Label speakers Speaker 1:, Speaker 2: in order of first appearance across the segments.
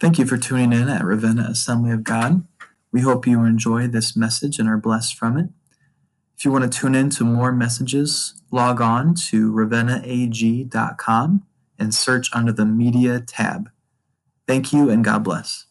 Speaker 1: Thank you for tuning in at Ravenna Assembly of God. We hope you enjoy this message and are blessed from it. If you want to tune in to more messages, log on to ravennaag.com and search under the Media tab. Thank you and God bless.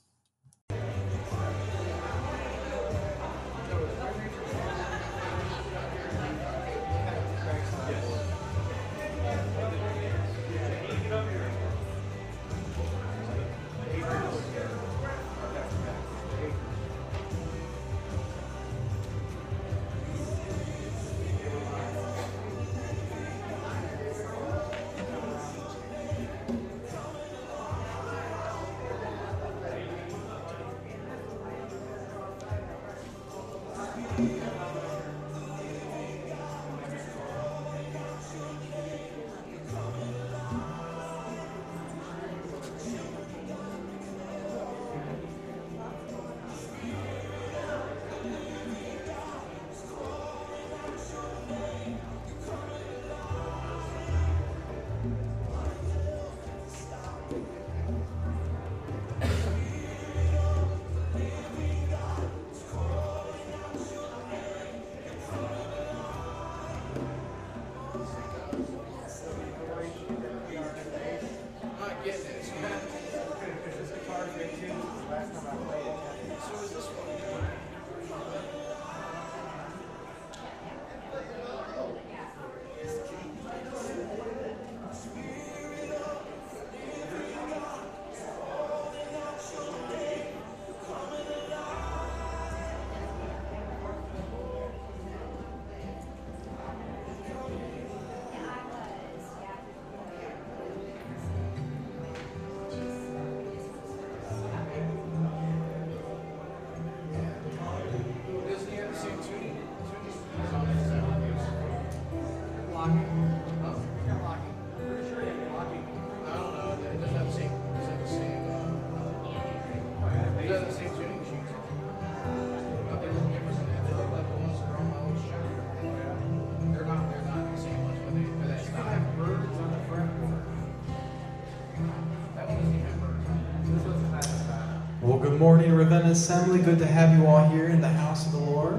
Speaker 2: Morning, Ravenna Assembly. Good to have you all here in the house of the Lord.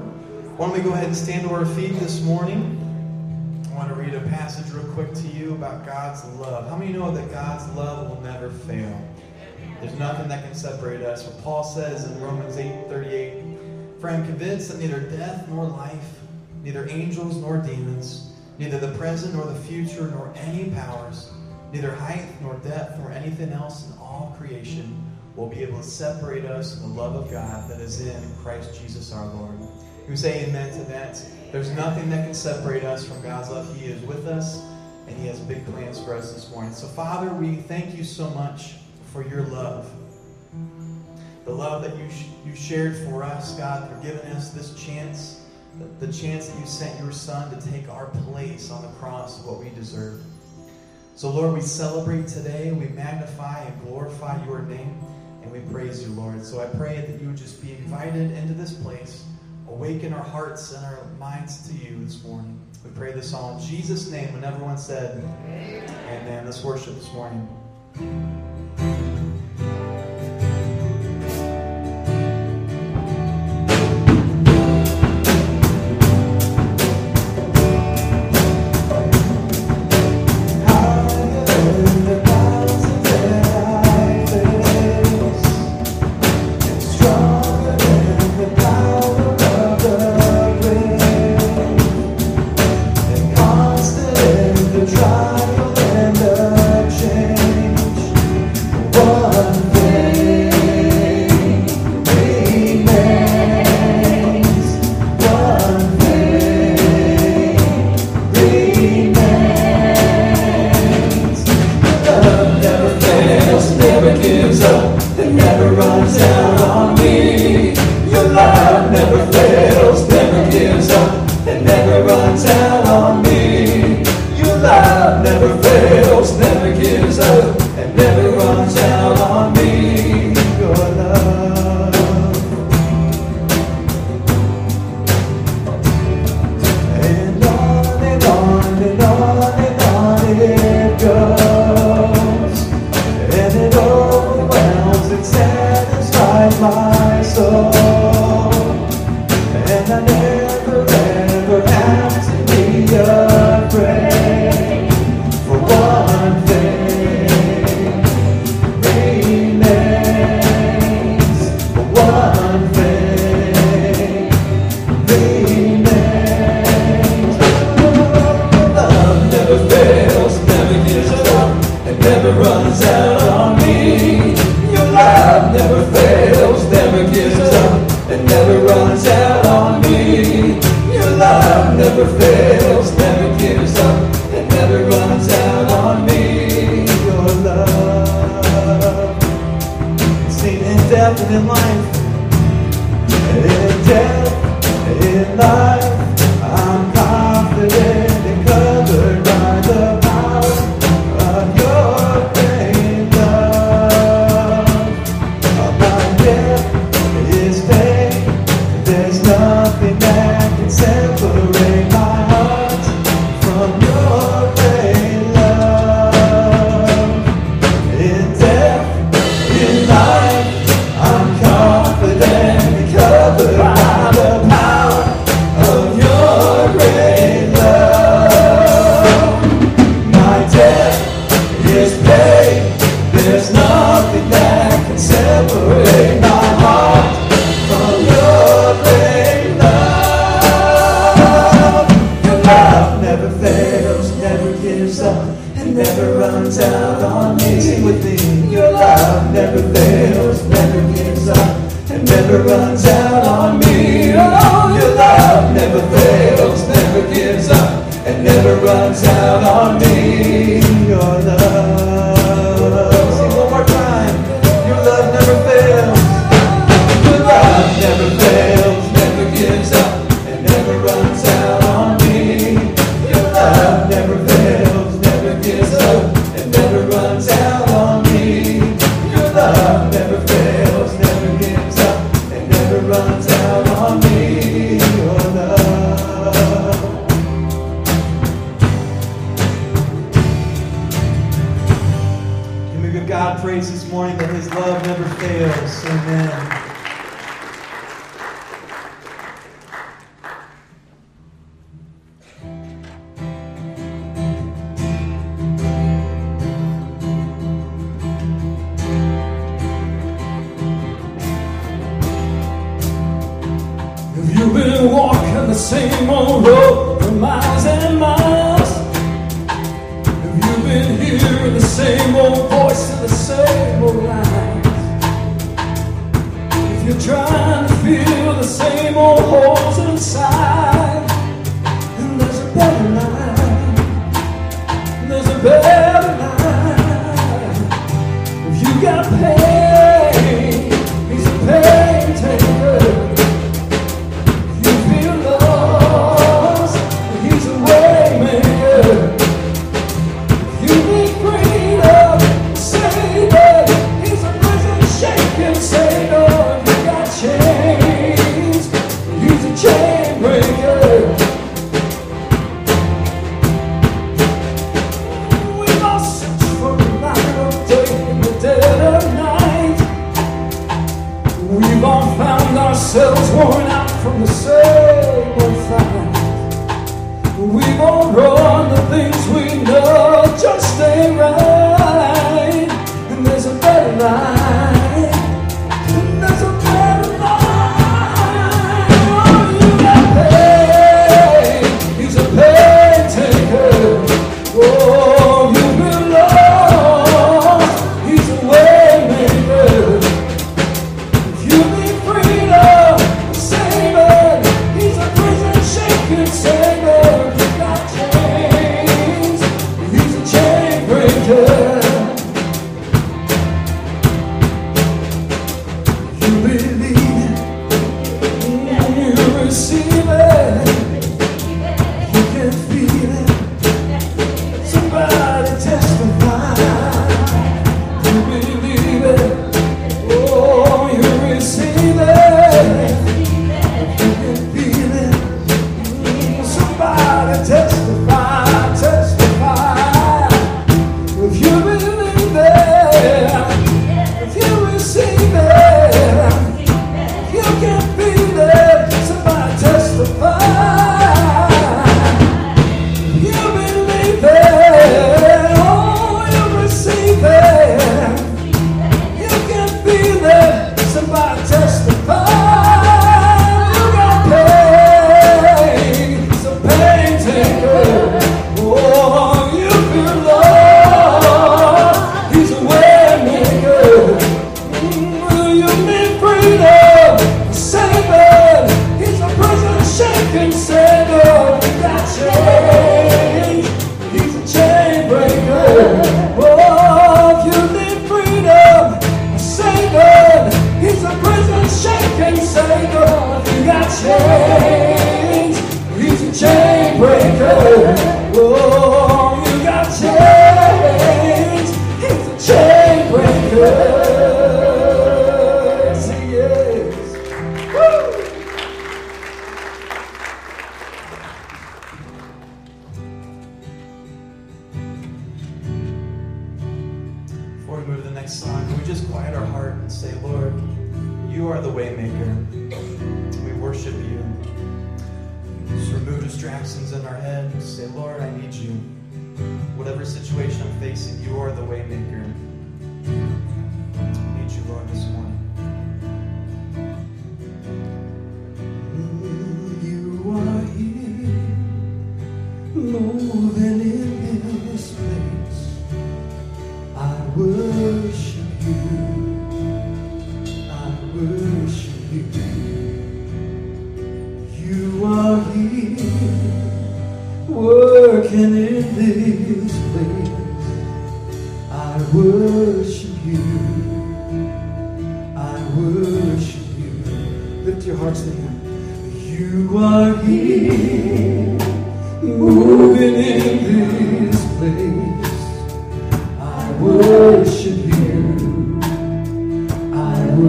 Speaker 2: Why don't we go ahead and stand to our feet this morning? I want to read a passage real quick to you about God's love. How many know that God's love will never fail? There's nothing that can separate us. What Paul says in Romans 8 38, For I am convinced that neither death nor life, neither angels nor demons, neither the present nor the future, nor any powers, neither height nor depth nor anything else in all creation will be able to separate us from the love of God that is in Christ Jesus our Lord. You say amen to that. There's nothing that can separate us from God's love. He is with us, and He has big plans for us this morning. So, Father, we thank you so much for your love. The love that you, sh- you shared for us, God, for giving us this chance, the, the chance that you sent your Son to take our place on the cross what we deserved. So, Lord, we celebrate today. We magnify and glorify your name. And we praise you, Lord. So I pray that you would just be invited into this place, awaken our hearts and our minds to you this morning. We pray this all in Jesus' name. When everyone said, Amen. Amen. Let's worship this morning.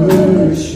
Speaker 3: Worship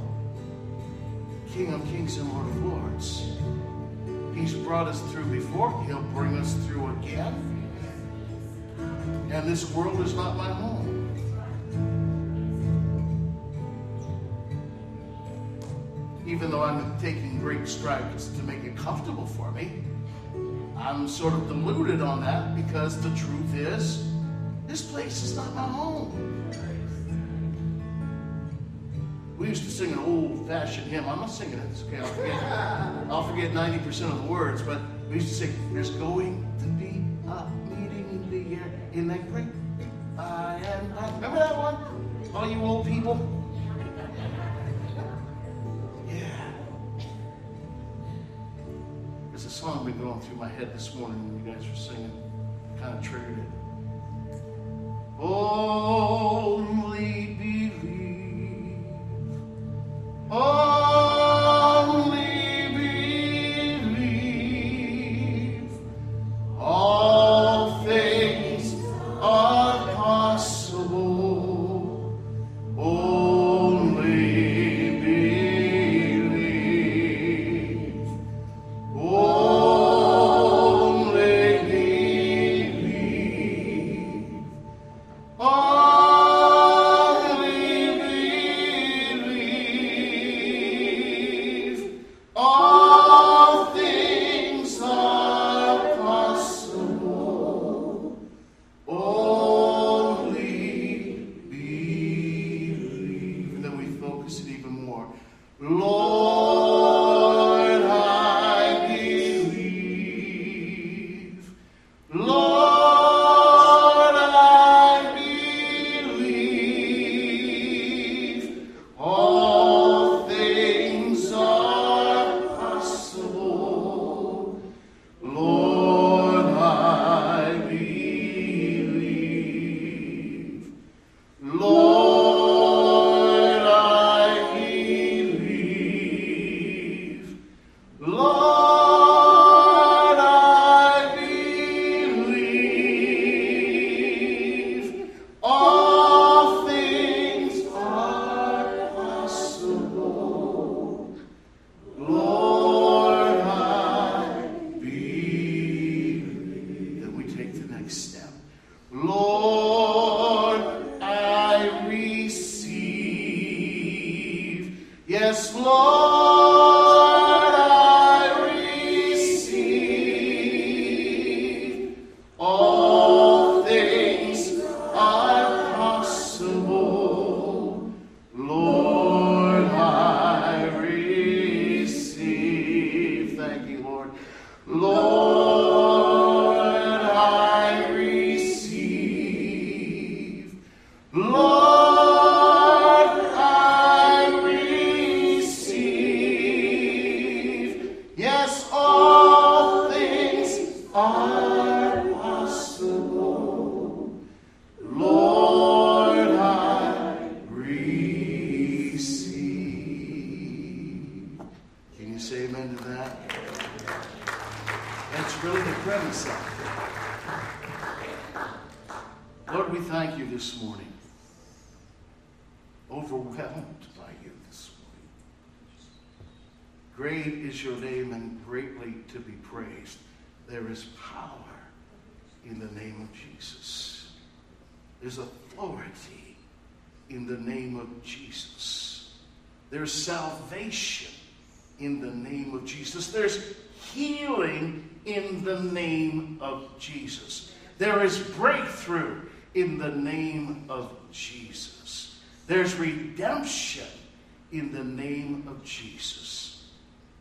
Speaker 3: King of Kings and Lord of Lords. He's brought us through before. He'll bring us through again. And this world is not my home. Even though I'm taking great strides to make it comfortable for me, I'm sort of deluded on that because the truth is, this place is not my home. We used to sing an old-fashioned hymn. I'm not singing it. It's okay. I'll forget. I'll forget 90% of the words. But we used to sing, "There's going to be a meeting in the air in that great I am." Remember that one? All you old people. Yeah. It's a song been going through my head this morning when you guys were singing. Kind of triggered it. Only Only of Jesus. There's redemption in the name of Jesus.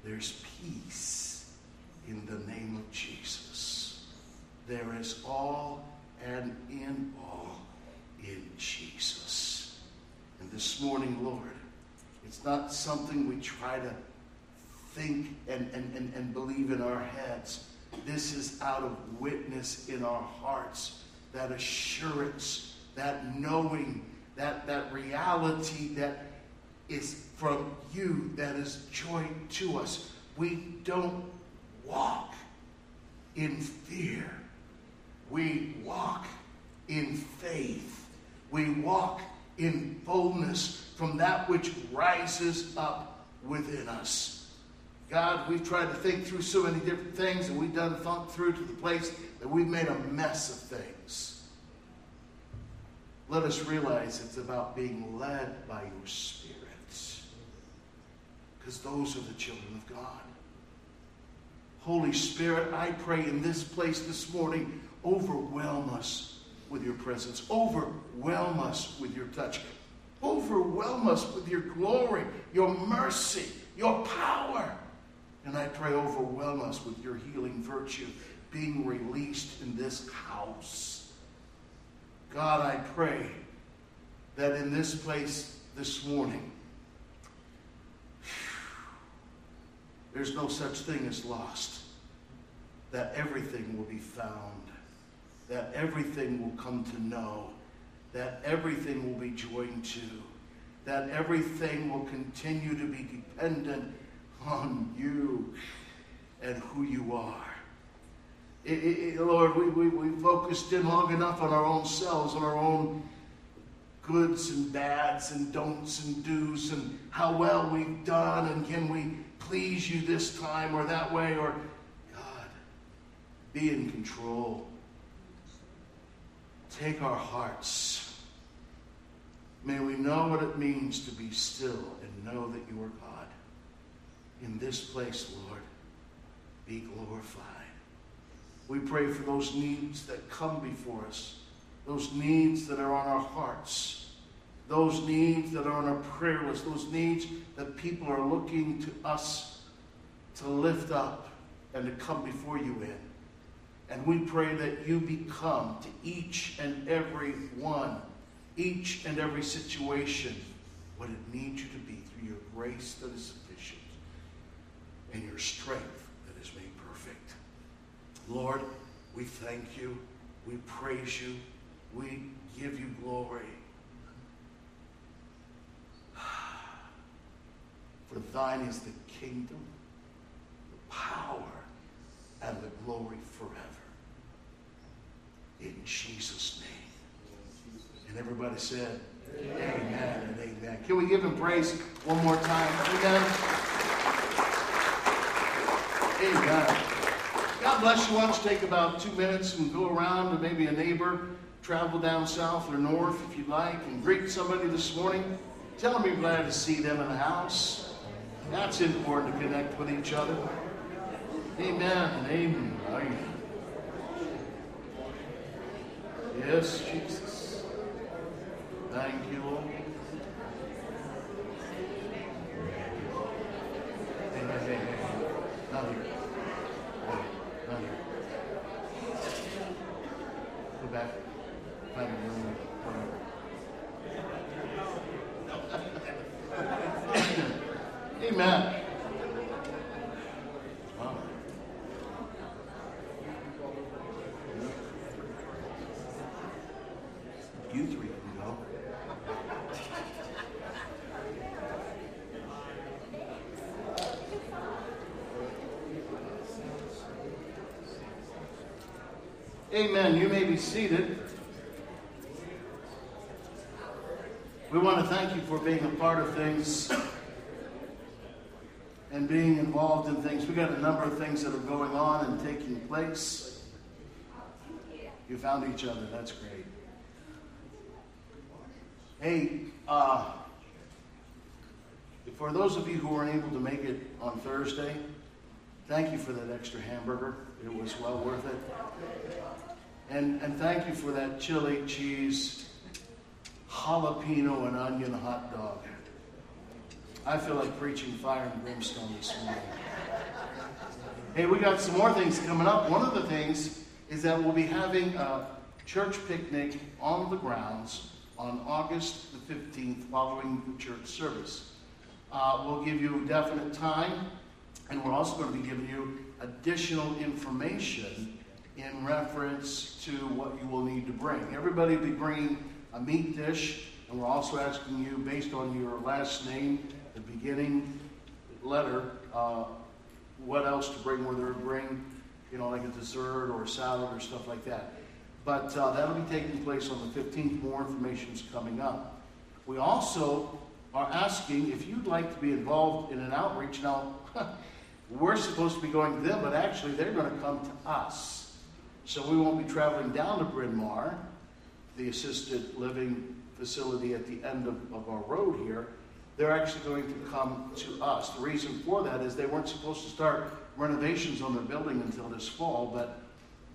Speaker 3: There's peace in the name of Jesus. There is all and in all in Jesus. And this morning, Lord, it's not something we try to think and, and, and, and believe in our heads. This is out of witness in our hearts, that assurance, that knowing, that, that reality that is from you, that is joy to us. We don't walk in fear. We walk in faith. We walk in boldness from that which rises up within us. God, we've tried to think through so many different things, and we've done thought through to the place that we've made a mess of things. Let us realize it's about being led by your Spirit. Because those are the children of God. Holy Spirit, I pray in this place this morning, overwhelm us with your presence. Overwhelm us with your touch. Overwhelm us with your glory, your mercy, your power. And I pray, overwhelm us with your healing virtue being released in this house. God, I pray that in this place this morning, there's no such thing as lost, that everything will be found, that everything will come to know, that everything will be joined to, that everything will continue to be dependent on you and who you are. It, it, Lord, we, we, we focused in long enough on our own selves, on our own goods and bads and don'ts and do's and how well we've done and can we please you this time or that way or God, be in control. Take our hearts. May we know what it means to be still and know that you are God in this place, Lord, be glorified. We pray for those needs that come before us, those needs that are on our hearts, those needs that are on our prayer list, those needs that people are looking to us to lift up and to come before you in. And we pray that you become to each and every one, each and every situation, what it needs you to be through your grace that is sufficient and your strength that is made perfect. Lord, we thank you. We praise you. We give you glory. For thine is the kingdom, the power, and the glory forever. In Jesus' name. And everybody said, Amen, amen and amen. Can we give him praise one more time? Amen. Amen. God bless you. Why don't you take about two minutes and go around to maybe a neighbor, travel down south or north if you'd like, and greet somebody this morning. Tell them you're glad to see them in the house. That's important to connect with each other. Amen amen. Yes, Jesus. Thank you, Lord. Amen, amen. Not here. Back. Amen. Wow. You three can go. Amen. You may be seated. We want to thank you for being a part of things and being involved in things. We've got a number of things that are going on and taking place. You found each other. That's great. Hey, uh, for those of you who weren't able to make it on Thursday, thank you for that extra hamburger. It was well worth it. And, and thank you for that chili cheese, jalapeno, and onion hot dog. I feel like preaching fire and brimstone this morning. Hey, we got some more things coming up. One of the things is that we'll be having a church picnic on the grounds on August the 15th following the church service. Uh, we'll give you a definite time, and we're also going to be giving you additional information in reference to what you will need to bring. Everybody will be bringing a meat dish, and we're also asking you, based on your last name, the beginning letter, uh, what else to bring, whether to bring, you know, like a dessert or a salad or stuff like that. But uh, that'll be taking place on the 15th. More information is coming up. We also are asking if you'd like to be involved in an outreach. Now, we're supposed to be going to them, but actually they're going to come to us. So we won't be traveling down to Bryn Mawr, the assisted living facility at the end of, of our road here. They're actually going to come to us. The reason for that is they weren't supposed to start renovations on their building until this fall, but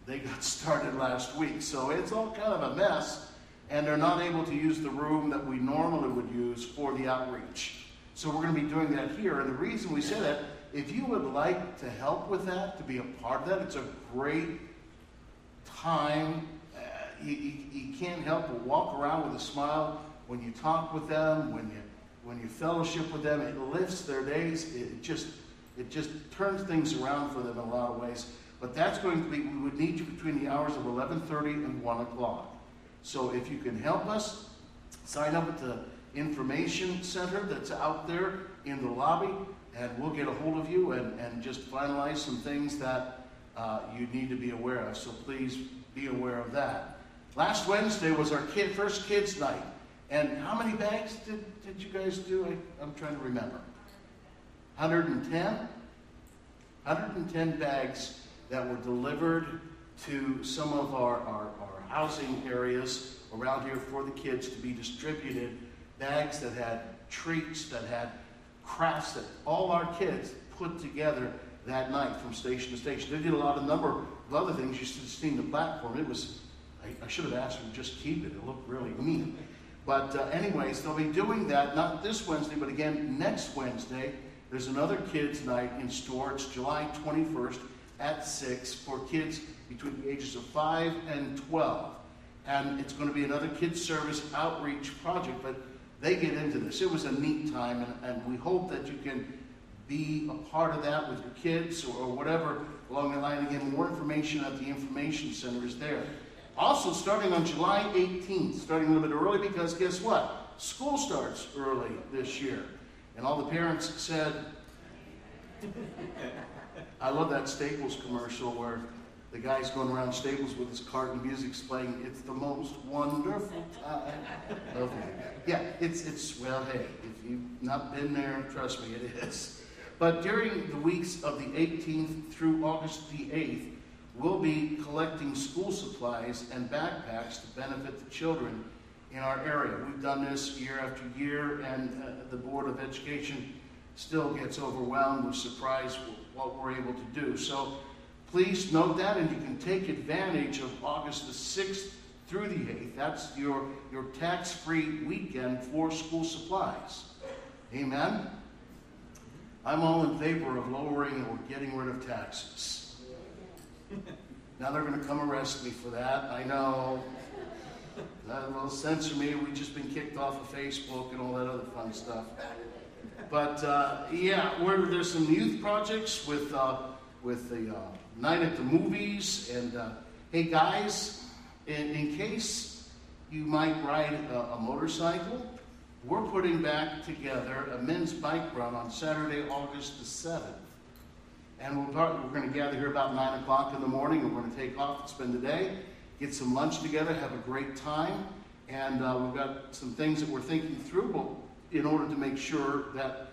Speaker 3: they got started last week. So it's all kind of a mess, and they're not able to use the room that we normally would use for the outreach. So we're going to be doing that here. And the reason we say that, if you would like to help with that, to be a part of that, it's a great time. Uh, you, you, you can't help but walk around with a smile when you talk with them, when you when you fellowship with them. It lifts their days. It just it just turns things around for them in a lot of ways. But that's going to be, we would need you between the hours of 11.30 and 1 o'clock. So if you can help us, sign up at the information center that's out there in the lobby, and we'll get a hold of you and, and just finalize some things that uh, you need to be aware of. So please be aware of that. Last Wednesday was our kid, first kids' night. And how many bags did, did you guys do? I, I'm trying to remember. 110? 110 bags that were delivered to some of our, our, our housing areas around here for the kids to be distributed. Bags that had treats, that had crafts that all our kids put together that night from station to station. They did a lot of number of other things. You should have seen the platform. It was, I, I should have asked them to just keep it. It looked really neat. But uh, anyways, they'll be doing that, not this Wednesday, but again next Wednesday. There's another kids' night in store. It's July 21st at 6 for kids between the ages of 5 and 12. And it's going to be another kids service outreach project, but they get into this. It was a neat time, and, and we hope that you can be a part of that with your kids or, or whatever along the line. Again, more information at the information center is there. Also, starting on July 18th, starting a little bit early because guess what? School starts early this year. And all the parents said, I love that Staples commercial where the guy's going around Staples with his cart and music's playing. It's the most wonderful time. Okay. Yeah, it's, it's, well, hey, if you've not been there, trust me, it is. But during the weeks of the 18th through August the 8th, we'll be collecting school supplies and backpacks to benefit the children in our area. We've done this year after year, and uh, the Board of Education still gets overwhelmed with surprise what we're able to do. So please note that, and you can take advantage of August the 6th through the 8th. That's your, your tax-free weekend for school supplies. Amen? I'm all in favor of lowering or getting rid of taxes. Now they're going to come arrest me for that. I know. That will censor me. We've just been kicked off of Facebook and all that other fun stuff. But uh, yeah, there's some youth projects with uh, with the uh, night at the movies. And uh, hey, guys, in, in, case you might ride a, a, motorcycle, we're putting back together a men's bike run on Saturday, August the seventh. And we'll talk, we're going to gather here about 9 o'clock in the morning, and we're going to take off and spend the day, get some lunch together, have a great time. And uh, we've got some things that we're thinking through but in order to make sure that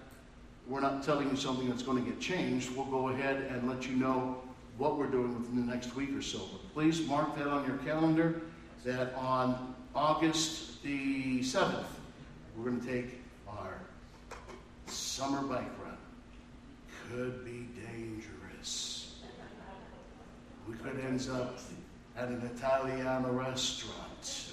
Speaker 3: we're not telling you something that's going to get changed. We'll go ahead and let you know what we're doing within the next week or so. But please mark that on your calendar that on August the 7th, we're going to take our summer bike run. Could be dangerous. We could end up at an Italiana restaurant.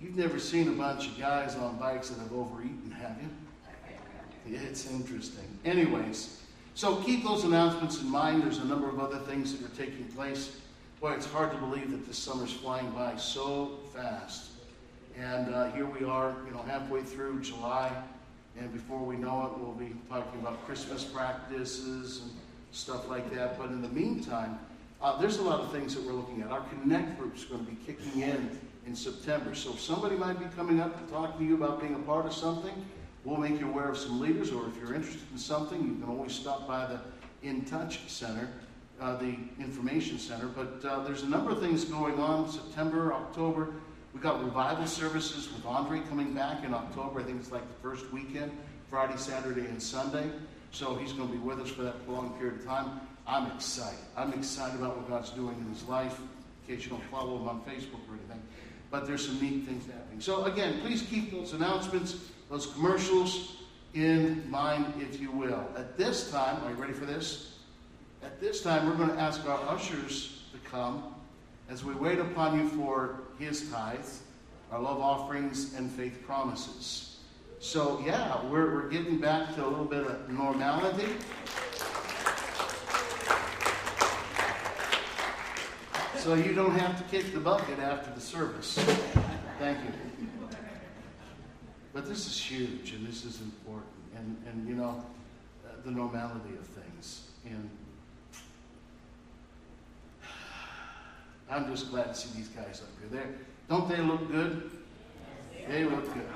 Speaker 3: You've never seen a bunch of guys on bikes that have overeaten, have you? It's interesting. Anyways, so keep those announcements in mind. There's a number of other things that are taking place. Boy, it's hard to believe that this summer's flying by so fast. And uh, here we are, you know, halfway through July, and before we know it, we'll be talking about Christmas practices and stuff like that. But in the meantime, uh, there's a lot of things that we're looking at. Our Connect group is going to be kicking in in September. So if somebody might be coming up to talk to you about being a part of something, we'll make you aware of some leaders, or if you're interested in something, you can always stop by the In Touch Center, uh, the Information Center. But uh, there's a number of things going on September, October. We've got revival services with Andre coming back in October. I think it's like the first weekend, Friday, Saturday, and Sunday. So he's going to be with us for that long period of time. I'm excited. I'm excited about what God's doing in his life, in case you don't follow him on Facebook or anything but there's some neat things happening. So again, please keep those announcements, those commercials in mind, if you will. At this time, are you ready for this? At this time, we're going to ask our ushers to come as we wait upon you for his tithes, our love offerings, and faith promises. So, yeah, we're, we're getting back to a little bit of normality. so you don't have to kick the bucket after the service. Thank you. But this is huge and this is important. And, and you know, uh, the normality of things. And I'm just glad to see these guys up here. They're, don't they look good? They look good.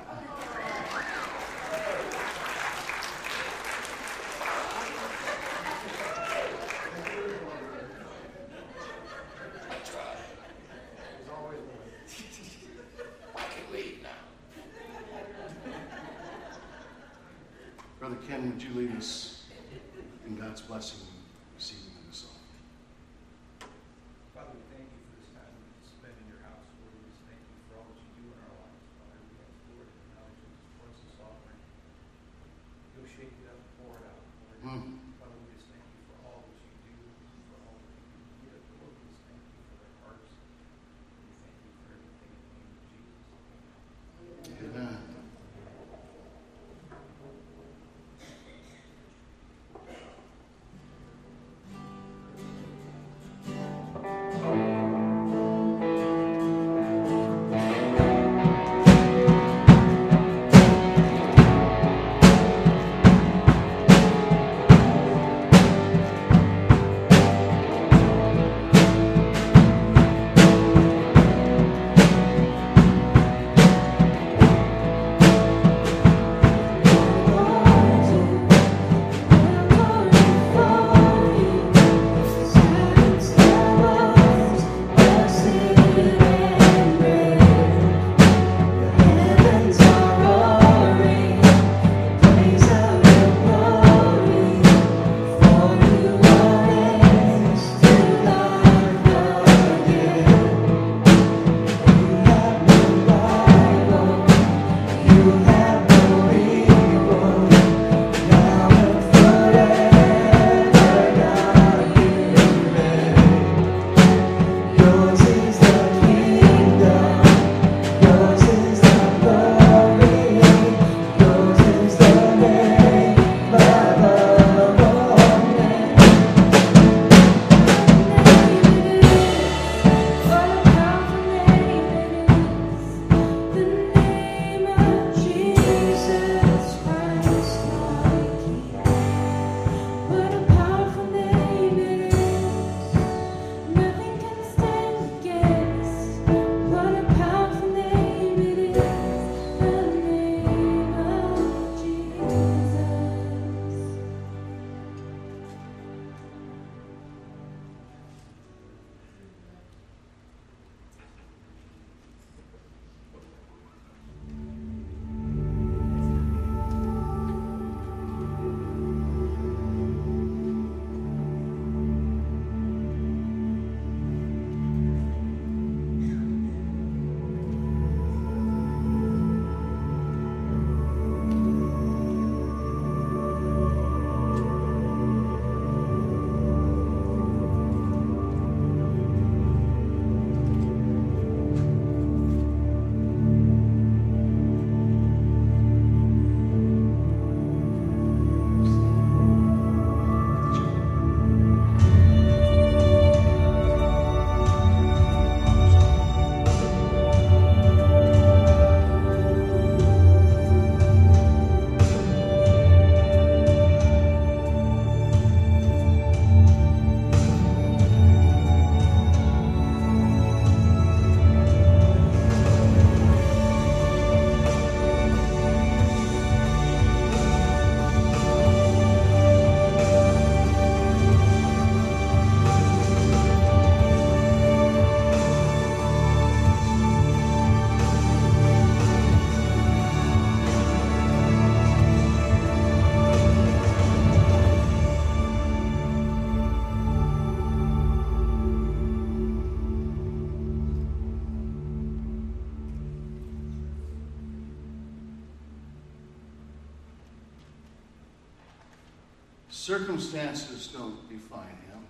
Speaker 3: Circumstances don't define him,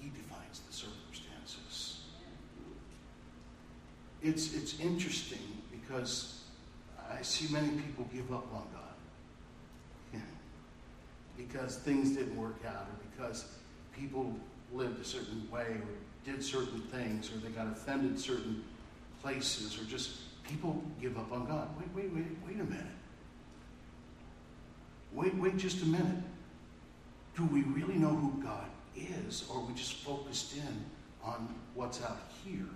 Speaker 3: he defines the circumstances. It's, it's interesting because I see many people give up on God because things didn't work out or because people lived a certain way or did certain things or they got offended certain places or just people give up on God. Wait, wait, wait, wait a minute. Wait, wait just a minute. Do we really know who God is, or are we just focused in on what's out here?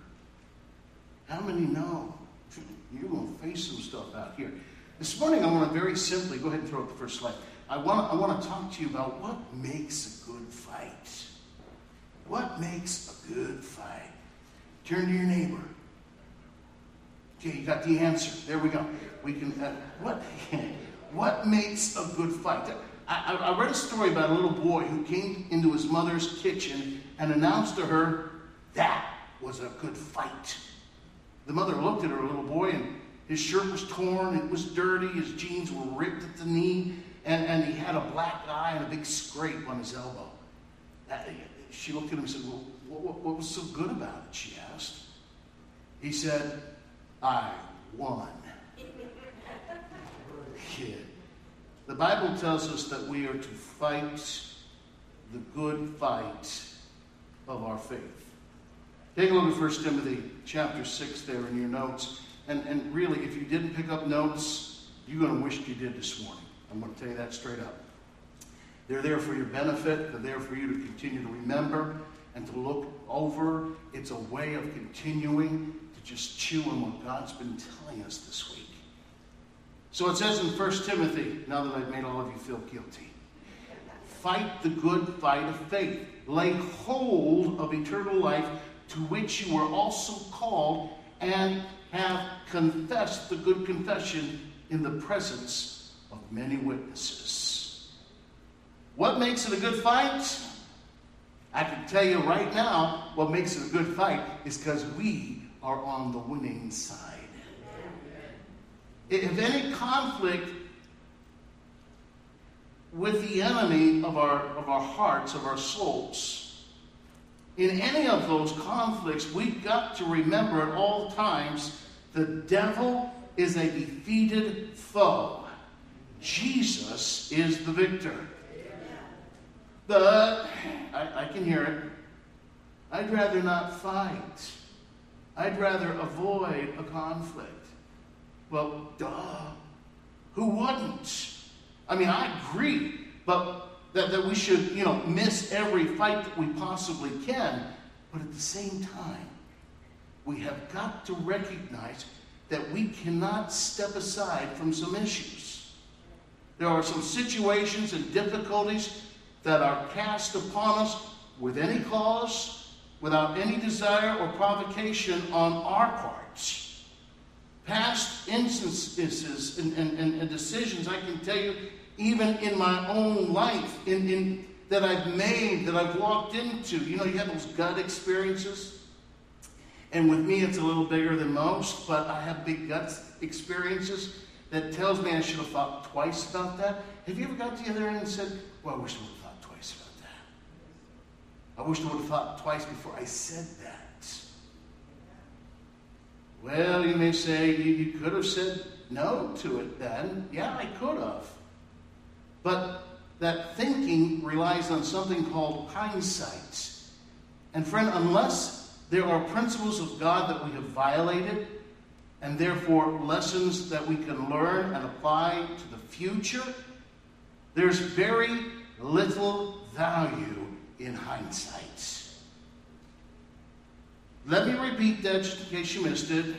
Speaker 3: How many know you're going to face some stuff out here? This morning, I want to very simply go ahead and throw up the first slide. I want, I want to talk to you about what makes a good fight. What makes a good fight? Turn to your neighbor. Okay, you got the answer. There we go. We can. Uh, what? what makes a good fight? I, I read a story about a little boy who came into his mother's kitchen and announced to her that was a good fight. The mother looked at her little boy and his shirt was torn, it was dirty, his jeans were ripped at the knee, and, and he had a black eye and a big scrape on his elbow. She looked at him and said, Well, what, what was so good about it? She asked. He said, I won. The Bible tells us that we are to fight the good fight of our faith. Take a look at 1 Timothy chapter 6 there in your notes. And, and really, if you didn't pick up notes, you're going to wish you did this morning. I'm going to tell you that straight up. They're there for your benefit. They're there for you to continue to remember and to look over. It's a way of continuing to just chew on what God's been telling us this week. So it says in 1 Timothy, now that I've made all of you feel guilty, fight the good fight of faith. Lay hold of eternal life to which you were also called and have confessed the good confession in the presence of many witnesses. What makes it a good fight? I can tell you right now what makes it a good fight is because we are on the winning side. If any conflict with the enemy of our, of our hearts, of our souls, in any of those conflicts, we've got to remember at all times the devil is a defeated foe. Jesus is the victor. But, I, I can hear it, I'd rather not fight. I'd rather avoid a conflict. Well, duh. Who wouldn't? I mean, I agree, but that, that we should, you know, miss every fight that we possibly can. But at the same time, we have got to recognize that we cannot step aside from some issues. There are some situations and difficulties that are cast upon us with any cause, without any desire or provocation on our parts past instances and, and, and, decisions, I can tell you, even in my own life, in, in that I've made, that I've walked into. You know, you have those gut experiences. And with me, it's a little bigger than most, but I have big gut experiences that tells me I should have thought twice about that. Have you ever got to the other end and said, Well, I wish I would have thought twice about that? I wish I would have thought twice before I said that. Well, you may say you, you could have said no to it then. Yeah, I could have. But that thinking relies on something called hindsight. And friend, unless there are principles of God that we have violated, and therefore lessons that we can learn and apply to the future, there's very little value in hindsight. Let me repeat that just in case you missed it.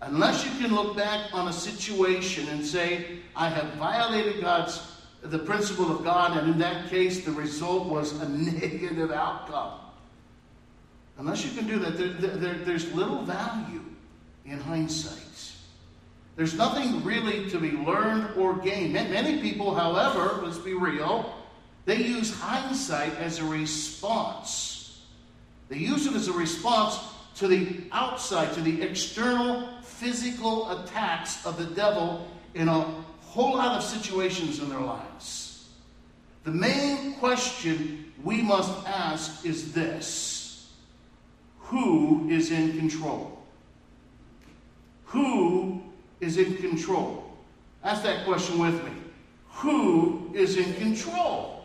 Speaker 3: Unless you can look back on a situation and say, I have violated God's the principle of God, and in that case the result was a negative outcome. Unless you can do that, there, there, there's little value in hindsight. There's nothing really to be learned or gained. Many people, however, let's be real, they use hindsight as a response they use it as a response to the outside, to the external physical attacks of the devil in a whole lot of situations in their lives. the main question we must ask is this Who is in control? Who is in control? Ask that question with me. Who is in control?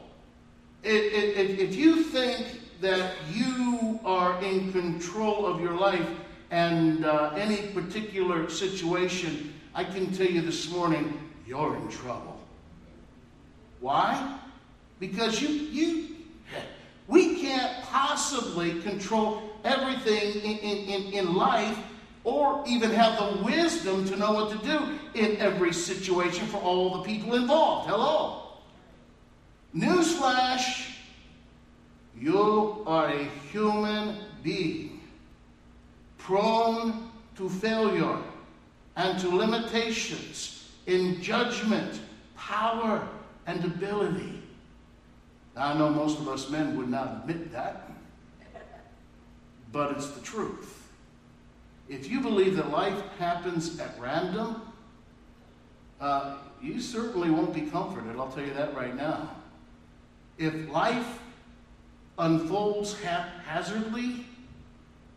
Speaker 3: If you think that you are in control of your life and uh, any particular situation, I can tell you this morning, you're in trouble. Why? Because you, you, we can't possibly control everything in, in, in life or even have the wisdom to know what to do in every situation for all the people involved. Hello. Newsflash you are a human being prone to failure and to limitations in judgment, power, and ability. Now, I know most of us men would not admit that, but it's the truth. If you believe that life happens at random, uh, you certainly won't be comforted. I'll tell you that right now. If life unfolds haphazardly,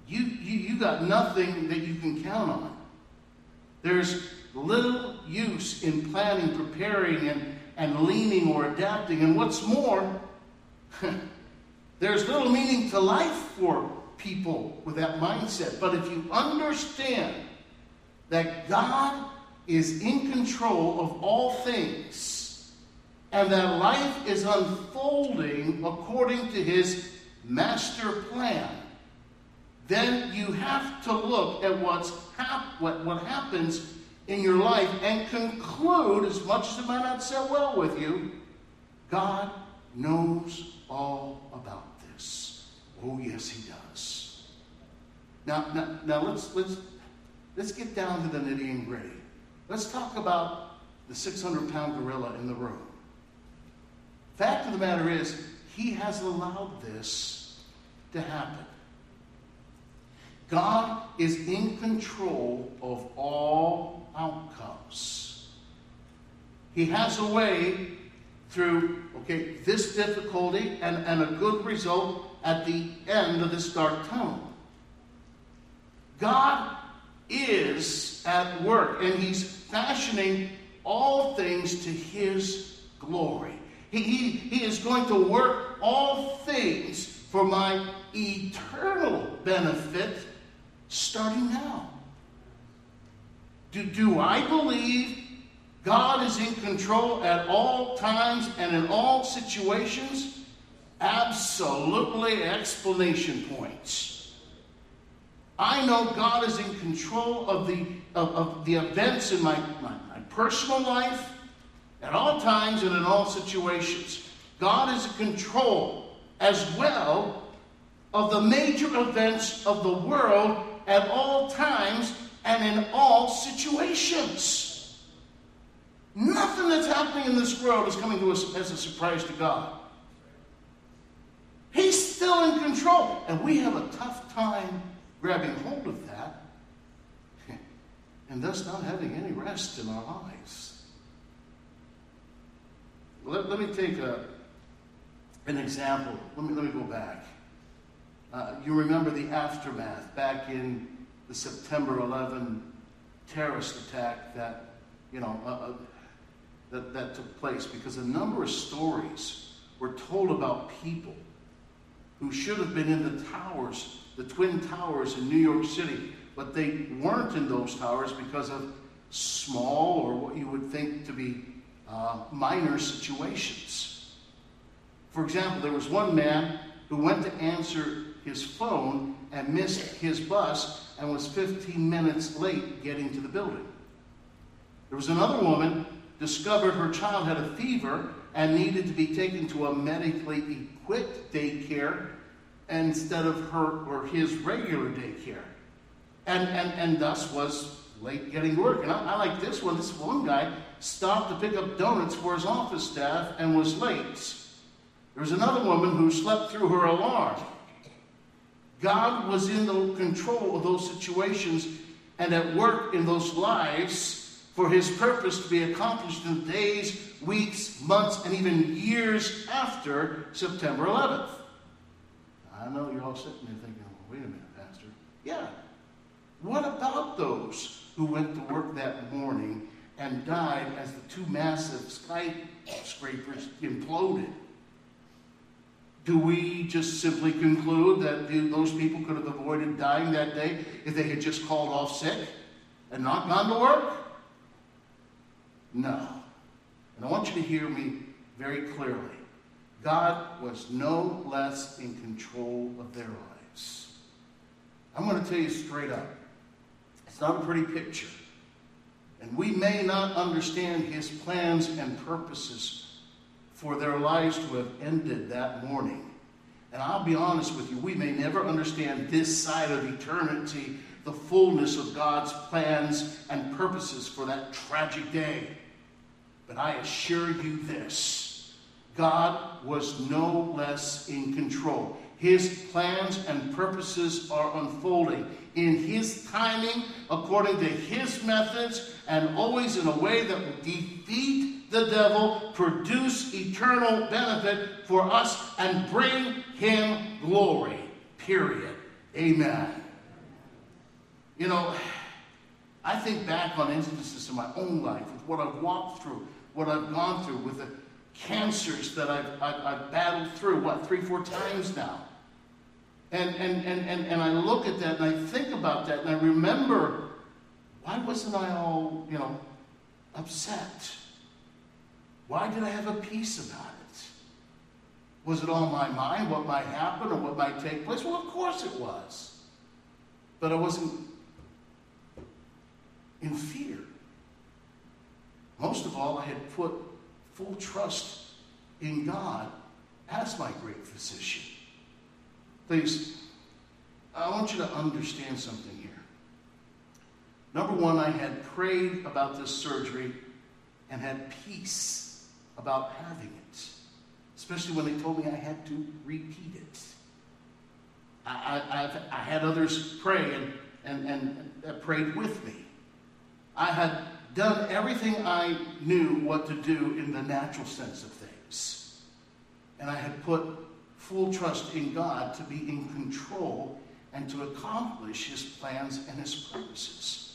Speaker 3: you, you, you got nothing that you can count on. There's little use in planning, preparing, and, and leaning or adapting. And what's more, there's little meaning to life for people with that mindset. But if you understand that God is in control of all things and that life is unfolding according to his master plan, then you have to look at what's hap- what, what happens in your life and conclude, as much as it might not sit well with you, God knows all about this. Oh, yes, He does. Now, now, now let's, let's, let's get down to the nitty and gritty. Let's talk about the 600 pound gorilla in the room. Fact of the matter is, he has allowed this to happen. God is in control of all outcomes. He has a way through, okay, this difficulty and, and a good result at the end of this dark tunnel. God is at work and He's fashioning all things to His glory. He, he, he is going to work all things for my eternal benefit starting now. Do, do I believe God is in control at all times and in all situations? Absolutely, explanation points. I know God is in control of the, of, of the events in my, my, my personal life at all times and in all situations. God is in control as well of the major events of the world at all times and in all situations. Nothing that's happening in this world is coming to us as a surprise to God. He's still in control, and we have a tough time grabbing hold of that and thus not having any rest in our lives. Let, let me take a, an example. Let me, let me go back. Uh, you remember the aftermath back in the September 11 terrorist attack that, you know, uh, uh, that, that took place because a number of stories were told about people who should have been in the towers, the Twin Towers in New York City, but they weren't in those towers because of small or what you would think to be uh, minor situations. For example, there was one man who went to answer his phone and missed his bus and was 15 minutes late getting to the building. There was another woman discovered her child had a fever and needed to be taken to a medically equipped daycare instead of her or his regular daycare. And, and, and thus was late getting to work. And I, I like this one. This one guy stopped to pick up donuts for his office staff and was late. There was another woman who slept through her alarm God was in the control of those situations and at work in those lives for his purpose to be accomplished in days, weeks, months, and even years after September 11th. I know you're all sitting there thinking, wait a minute, Pastor. Yeah. What about those who went to work that morning and died as the two massive skyscrapers imploded? Do we just simply conclude that those people could have avoided dying that day if they had just called off sick and not gone to work? No. And I want you to hear me very clearly. God was no less in control of their lives. I'm going to tell you straight up it's not a pretty picture. And we may not understand his plans and purposes for their lives to have ended that morning. And I'll be honest with you, we may never understand this side of eternity, the fullness of God's plans and purposes for that tragic day. But I assure you this God was no less in control. His plans and purposes are unfolding in His timing, according to His methods, and always in a way that will defeat the devil, produce eternal benefit for us, and bring him glory. Period. Amen. You know, I think back on instances in my own life with what I've walked through, what I've gone through, with the cancers that I've, I've, I've battled through, what, three, four times now. And, and, and, and, and I look at that and I think about that and I remember, why wasn't I all, you know, upset? Why did I have a peace about it? Was it on my mind what might happen or what might take place? Well, of course it was. But I wasn't in fear. Most of all, I had put full trust in God as my great physician. Please, I want you to understand something. Number one, I had prayed about this surgery and had peace about having it, especially when they told me I had to repeat it. I, I, I had others pray and, and, and uh, prayed with me. I had done everything I knew what to do in the natural sense of things. And I had put full trust in God to be in control and to accomplish his plans and his purposes.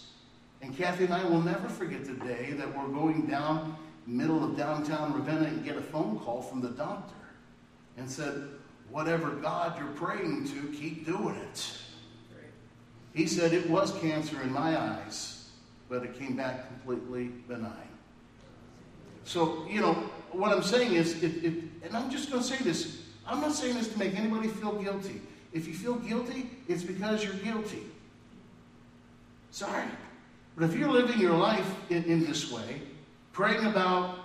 Speaker 3: And Kathy and I will never forget the day that we're going down middle of downtown Ravenna and get a phone call from the doctor and said, Whatever God you're praying to, keep doing it. He said it was cancer in my eyes, but it came back completely benign. So, you know, what I'm saying is, it, it, and I'm just going to say this I'm not saying this to make anybody feel guilty. If you feel guilty, it's because you're guilty. Sorry. But if you're living your life in, in this way, praying about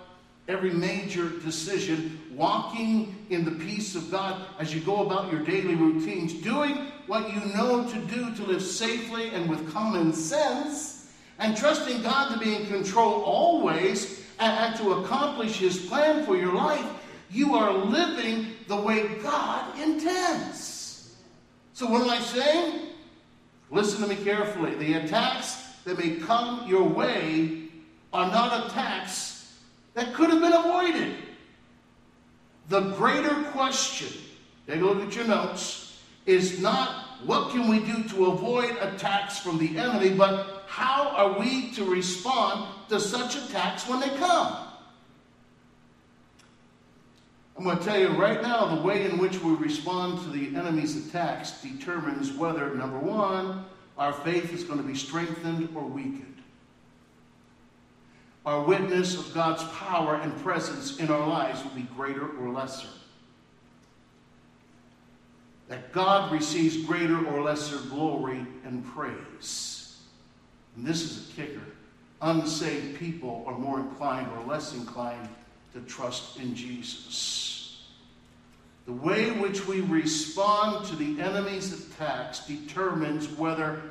Speaker 3: every major decision, walking in the peace of God as you go about your daily routines, doing what you know to do to live safely and with common sense, and trusting God to be in control always and, and to accomplish His plan for your life, you are living the way God intends. So, what am I saying? Listen to me carefully. The attacks that may come your way are not attacks that could have been avoided. The greater question, take a look at your notes, is not what can we do to avoid attacks from the enemy, but how are we to respond to such attacks when they come? I'm going to tell you right now the way in which we respond to the enemy's attacks determines whether, number one, our faith is going to be strengthened or weakened our witness of God's power and presence in our lives will be greater or lesser. That God receives greater or lesser glory and praise. And this is a kicker. Unsaved people are more inclined or less inclined to trust in Jesus. The way in which we respond to the enemy's attacks determines whether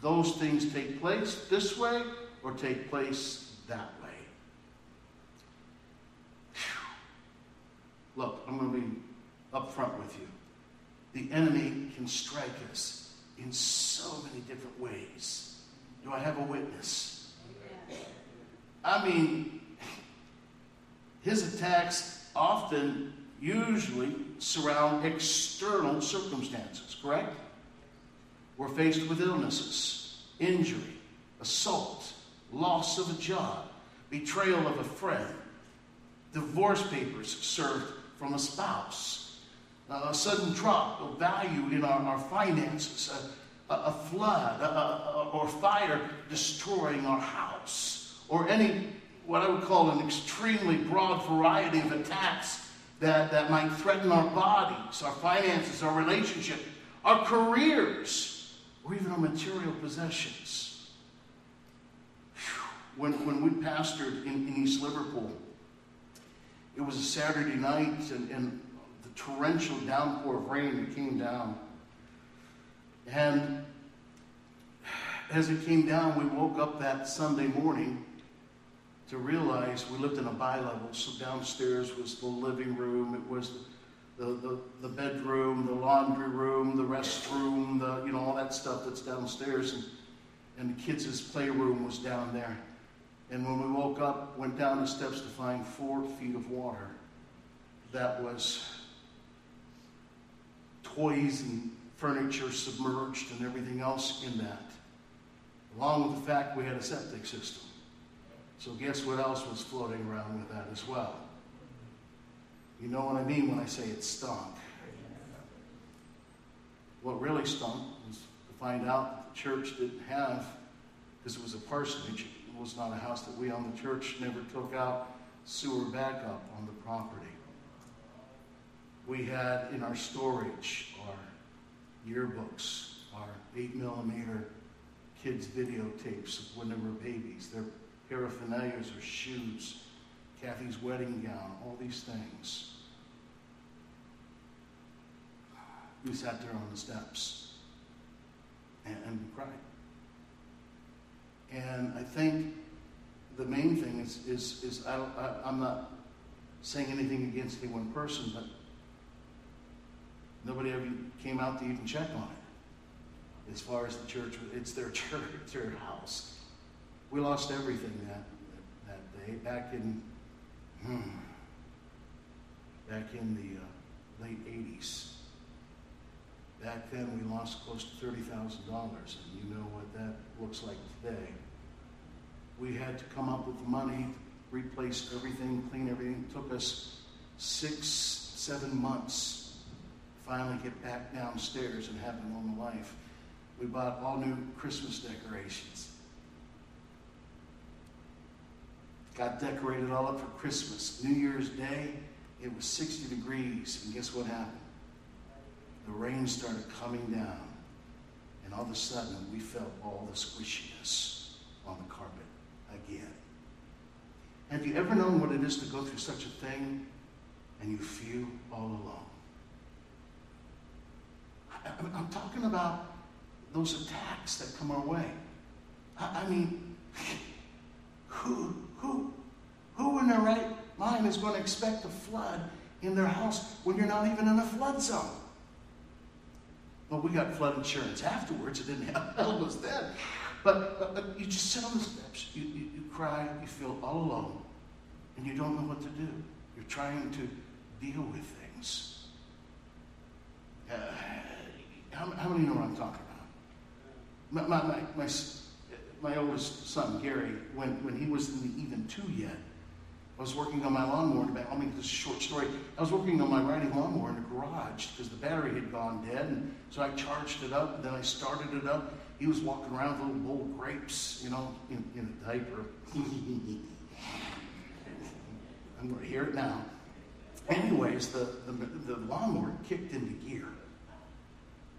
Speaker 3: those things take place this way or take place that way. Look, I'm going to be upfront with you. The enemy can strike us in so many different ways. Do I have a witness? I mean, his attacks often, usually, surround external circumstances, correct? We're faced with illnesses, injury, assault, loss of a job, betrayal of a friend, divorce papers served from a spouse, a sudden drop of value in our, our finances, a, a, a flood, a, or fire destroying our house, or any, what I would call an extremely broad variety of attacks that, that might threaten our bodies, our finances, our relationship, our careers, or even our material possessions. When, when we pastored in, in East Liverpool, it was a Saturday night, and, and the torrential downpour of rain that came down. And as it came down, we woke up that Sunday morning to realize we lived in a bi-level. So downstairs was the living room, it was the, the, the, bedroom, the laundry room, the restroom, the you know all that stuff that's downstairs, and, and the kids' playroom was down there. And when we woke up, went down the steps to find four feet of water, that was toys and furniture submerged and everything else in that, along with the fact we had a septic system. So guess what else was floating around with that as well? You know what I mean when I say it stunk. What really stunk was to find out the church didn't have, because it was a parsonage, it was not a house that we owned. The church never took out sewer backup on the property. We had in our storage our yearbooks, our 8 millimeter kids' videotapes of when they were babies, their paraphernalias or shoes, Kathy's wedding gown, all these things. We sat there on the steps and, and we cried. And I think the main thing is, is, is I, I, I'm not saying anything against any one person, but nobody ever came out to even check on it. As far as the church, it's their church, their house. We lost everything that, that day back in, hmm, back in the uh, late 80s. Back then, we lost close to $30,000, and you know what that looks like today. We had to come up with money, replace everything, clean everything. It took us six, seven months to finally get back downstairs and have a normal life. We bought all new Christmas decorations. Got decorated all up for Christmas. New Year's Day, it was 60 degrees, and guess what happened? The rain started coming down, and all of a sudden we felt all the squishiness on the carpet again. Have you ever known what it is to go through such a thing and you feel all alone? I, am talking about those attacks that come our way. I, I mean, who, who, who in their right mind is going to expect a flood in their house when you're not even in a flood zone? Well, we got flood insurance afterwards. It didn't help us then. But, but, but, you just sit on the steps, you, you, you cry, you feel all alone, and you don't know what to do. You're trying to deal with things. Uh, how, how many know what I'm talking about? My, my, my, my oldest son, Gary, when, when he was in the even two yet, I was working on my lawnmower. I'll make this a short story. I was working on my riding lawnmower in the garage because the battery had gone dead. And so I charged it up, and then I started it up. He was walking around with a little bowl of grapes, you know, in, in a diaper. I'm going to hear it now. Anyways, the, the, the lawnmower kicked into gear.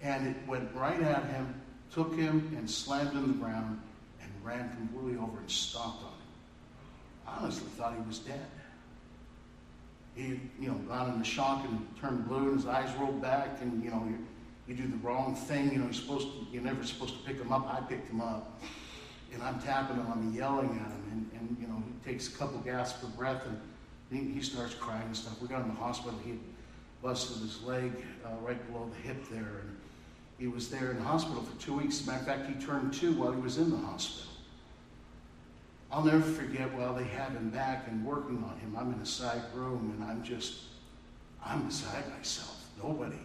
Speaker 3: And it went right at him, took him, and slammed him to the ground, ran completely over and stomped on him. I honestly thought he was dead. He, you know, gone into shock and turned blue, and his eyes rolled back, and you know, you, you do the wrong thing. You know, you're supposed to, you're never supposed to pick him up. I picked him up, and I'm tapping him, I'm yelling at him, and, and you know, he takes a couple gasps of breath, and he, he starts crying and stuff. We got him to the hospital. He had busted his leg uh, right below the hip there, and he was there in the hospital for two weeks. As a matter of fact, he turned two while he was in the hospital. I'll never forget while they had him back and working on him, I'm in a side room and I'm just, I'm beside myself. Nobody,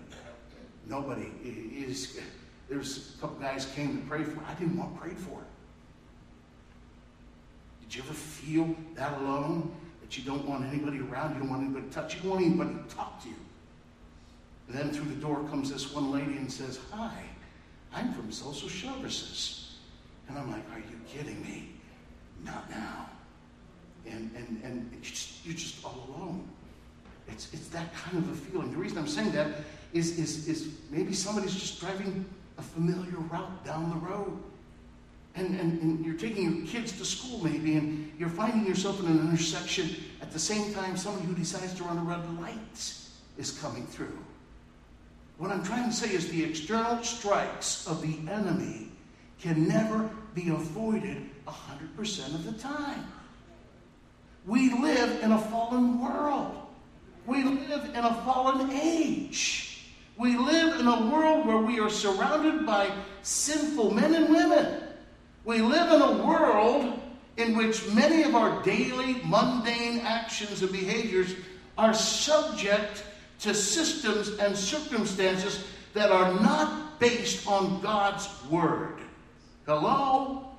Speaker 3: nobody is, there's a couple guys came to pray for I didn't want prayed for. Did you ever feel that alone? That you don't want anybody around, you don't want anybody to touch, you don't want anybody to talk to you. And then through the door comes this one lady and says, Hi, I'm from social services. And I'm like, Are you kidding me? Not now. And, and, and you're just, you're just all alone. It's, it's that kind of a feeling. The reason I'm saying that is, is, is maybe somebody's just driving a familiar route down the road. And, and, and you're taking your kids to school maybe, and you're finding yourself in an intersection at the same time somebody who decides to run a red light is coming through. What I'm trying to say is the external strikes of the enemy can never be avoided 100% of the time. We live in a fallen world. We live in a fallen age. We live in a world where we are surrounded by sinful men and women. We live in a world in which many of our daily mundane actions and behaviors are subject to systems and circumstances that are not based on God's Word. Hello?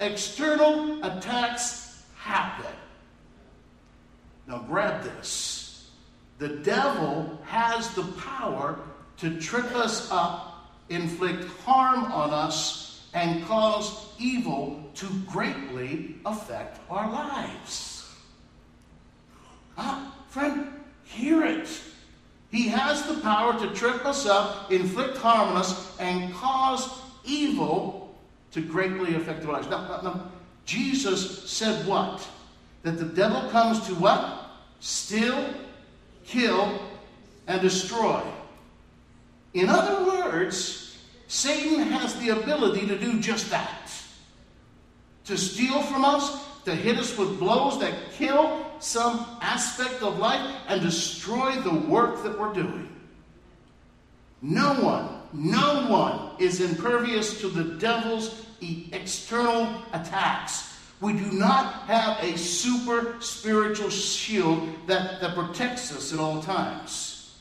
Speaker 3: External attacks happen. Now, grab this. The devil has the power to trip us up, inflict harm on us, and cause evil to greatly affect our lives. Ah, friend, hear it. He has the power to trip us up, inflict harm on us, and cause evil to greatly affect our lives. Now, now, now, Jesus said what? That the devil comes to what? Steal, kill, and destroy. In other words, Satan has the ability to do just that to steal from us, to hit us with blows that kill some aspect of life, and destroy the work that we're doing. No one, no one is impervious to the devil's external attacks. We do not have a super spiritual shield that, that protects us at all times.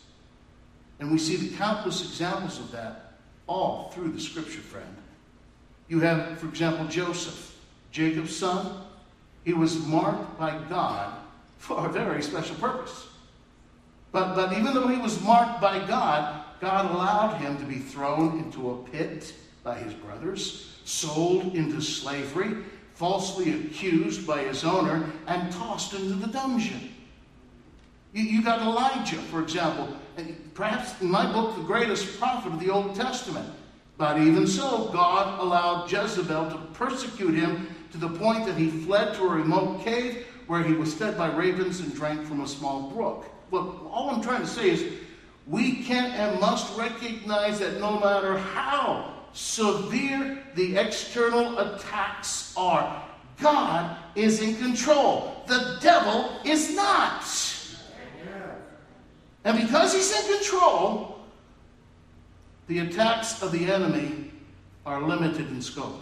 Speaker 3: And we see the countless examples of that all through the scripture, friend. You have, for example, Joseph, Jacob's son. He was marked by God for a very special purpose. But, but even though he was marked by God, God allowed him to be thrown into a pit by his brothers, sold into slavery, falsely accused by his owner, and tossed into the dungeon. You, you got Elijah, for example, perhaps in my book, the greatest prophet of the Old Testament. But even so, God allowed Jezebel to persecute him to the point that he fled to a remote cave where he was fed by ravens and drank from a small brook. Well, all I'm trying to say is we can and must recognize that no matter how severe the external attacks are, God is in control. The devil is not. And because he's in control, the attacks of the enemy are limited in scope.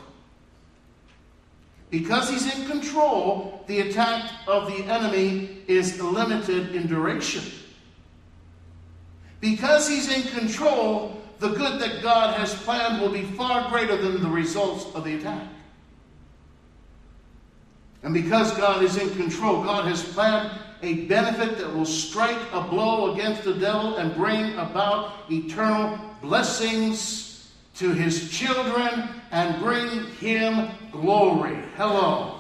Speaker 3: Because he's in control, the attack of the enemy is limited in duration. Because he's in control, the good that God has planned will be far greater than the results of the attack. And because God is in control, God has planned a benefit that will strike a blow against the devil and bring about eternal blessings to his children and bring him glory. Hello.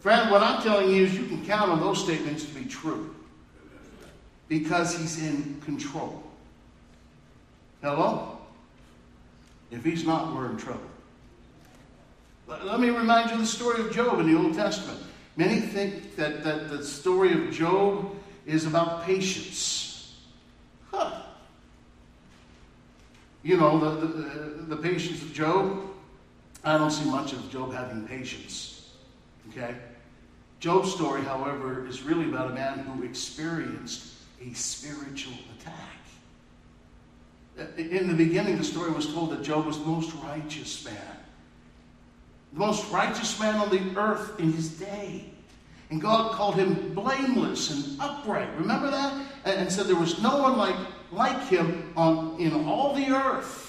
Speaker 3: Friend, what I'm telling you is you can count on those statements to be true because he's in control. Hello? If he's not, we're in trouble. Let me remind you the story of Job in the Old Testament. Many think that, that the story of Job is about patience. Huh. You know, the, the, the patience of Job. I don't see much of Job having patience. Okay? Job's story, however, is really about a man who experienced a spiritual attack. In the beginning, the story was told that Job was the most righteous man. the most righteous man on the earth in his day. And God called him blameless and upright. Remember that? And, and said there was no one like, like him on, in all the earth.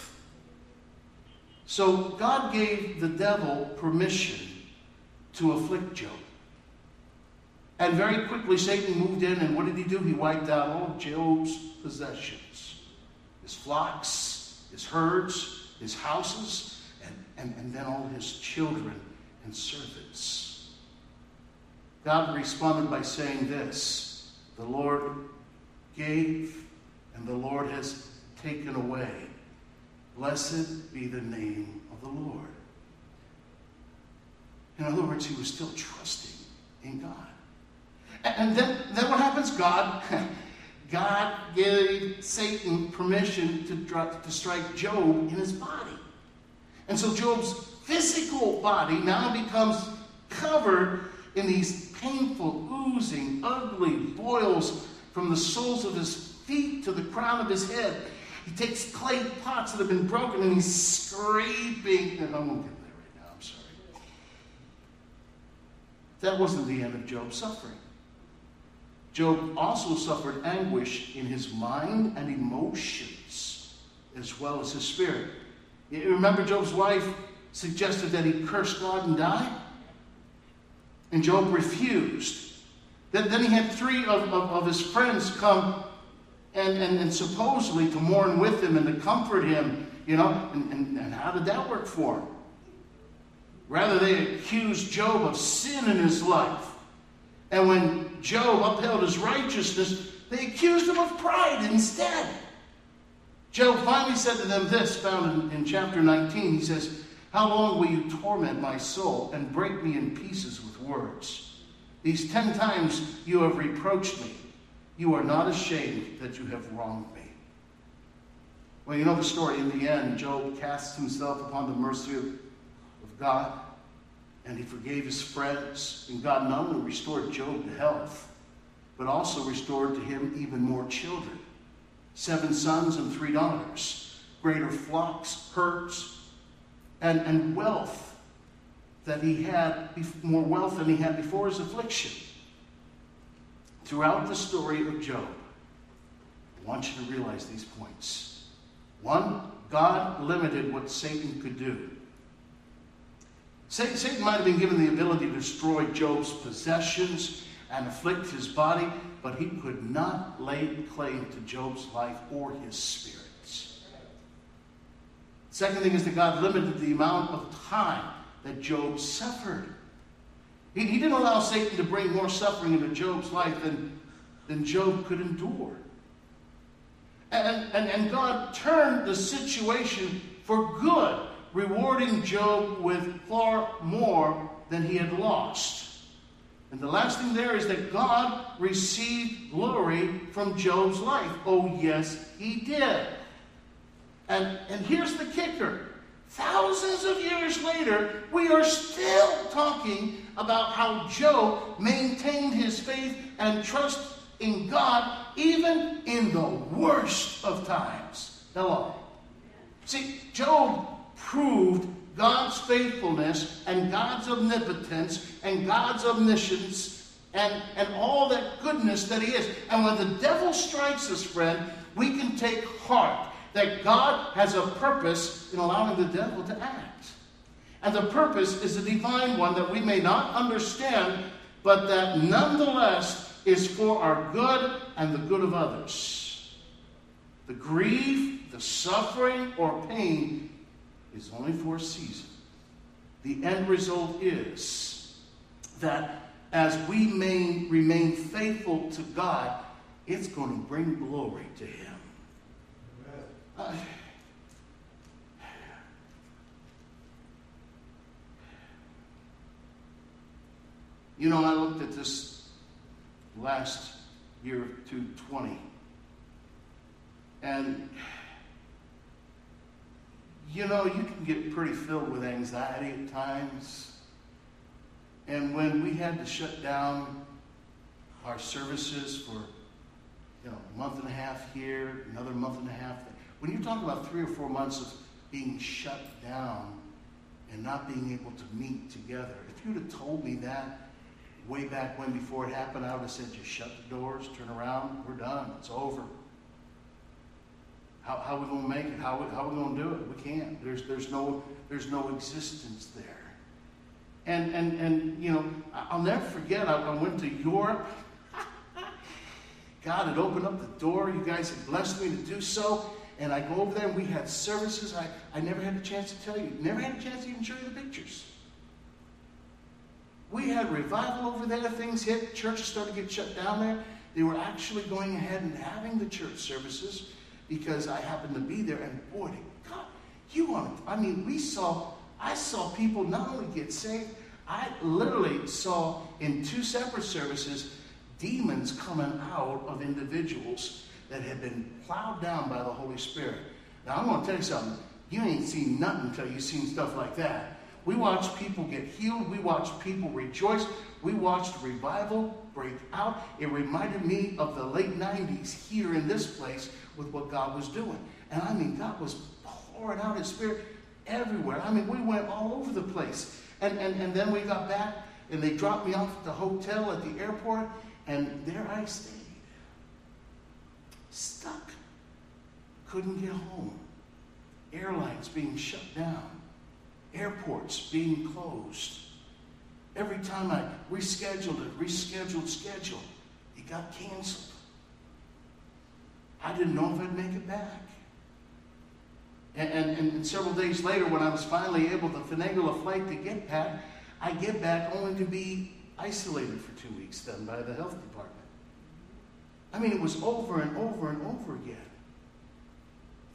Speaker 3: So God gave the devil permission to afflict Job. And very quickly, Satan moved in, and what did he do? He wiped out all of Job's possessions his flocks, his herds, his houses, and, and, and then all his children and servants. God responded by saying this The Lord gave, and the Lord has taken away. Blessed be the name of the Lord. In other words, he was still trusting in God. And then, then what happens? God, God gave Satan permission to, to strike Job in his body. And so Job's physical body now becomes covered in these painful, oozing, ugly boils from the soles of his feet to the crown of his head. He takes clay pots that have been broken and he's scraping. And I won't get there right now, I'm sorry. That wasn't the end of Job's suffering. Job also suffered anguish in his mind and emotions, as well as his spirit. You remember Job's wife suggested that he curse God and die? And Job refused. Then, he had three of, of, of his friends come and, and, and, supposedly to mourn with him and to comfort him, you know. And, and, and how did that work for him? Rather, they accused Job of sin in his life. And when Job upheld his righteousness, they accused him of pride instead. Job finally said to them this, found in, in chapter 19. He says, How long will you torment my soul and break me in pieces with words? These ten times you have reproached me. You are not ashamed that you have wronged me. Well, you know the story. In the end, Job casts himself upon the mercy of, of God and he forgave his friends. And God not only restored Job to health, but also restored to him even more children seven sons and three daughters, greater flocks, herds, and, and wealth that he had, more wealth than he had before his affliction. Throughout the story of Job, I want you to realize these points. One, God limited what Satan could do. Satan might have been given the ability to destroy Job's possessions and afflict his body, but he could not lay claim to Job's life or his spirits. Second thing is that God limited the amount of time that Job suffered. He, he didn't allow Satan to bring more suffering into Job's life than, than Job could endure. And, and, and God turned the situation for good rewarding Job with far more than he had lost. And the last thing there is that God received glory from Job's life. Oh, yes, he did. And, and here's the kicker thousands of years later, we are still talking about how Job maintained his faith and trust in God even in the worst of times. Hello. See, Job proved God's faithfulness and God's omnipotence and God's omniscience and, and all that goodness that He is. And when the devil strikes us, friend, we can take heart that God has a purpose in allowing the devil to act. And the purpose is a divine one that we may not understand, but that nonetheless is for our good and the good of others. The grief, the suffering, or pain is only for a season. The end result is that as we may remain faithful to God, it's going to bring glory to Him. You know, I looked at this last year of 220, and you know, you can get pretty filled with anxiety at times. And when we had to shut down our services for, you know, a month and a half here, another month and a half when you're talking about three or four months of being shut down and not being able to meet together. If you'd have told me that way back when before it happened, I would have said, just shut the doors, turn around, we're done, it's over. How, how are we going to make it? How, how are we going to do it? We can't. There's, there's, no, there's no existence there. And, and, and you know, I'll never forget, I, I went to Europe. God had opened up the door. You guys had blessed me to do so. And I go over there and we had services. I, I never had a chance to tell you. Never had a chance to even show you the pictures. We had revival over there. Things hit. Churches started to get shut down there. They were actually going ahead and having the church services because I happened to be there. And boy, God, you want I mean, we saw, I saw people not only get saved, I literally saw in two separate services demons coming out of individuals that had been plowed down by the Holy Spirit. Now, I'm going to tell you something. You ain't seen nothing until you've seen stuff like that. We watched people get healed. We watched people rejoice. We watched revival break out. It reminded me of the late 90s here in this place with what God was doing. And I mean, God was pouring out His Spirit everywhere. I mean, we went all over the place. And, and, and then we got back and they dropped me off at the hotel at the airport. And there I stayed. Stuck. Couldn't get home. Airlines being shut down. Airports being closed. Every time I rescheduled it, rescheduled schedule, it got canceled. I didn't know if I'd make it back. And, and, and several days later, when I was finally able to finagle a flight to get back, I get back only to be isolated for two weeks then by the health department. I mean, it was over and over and over again.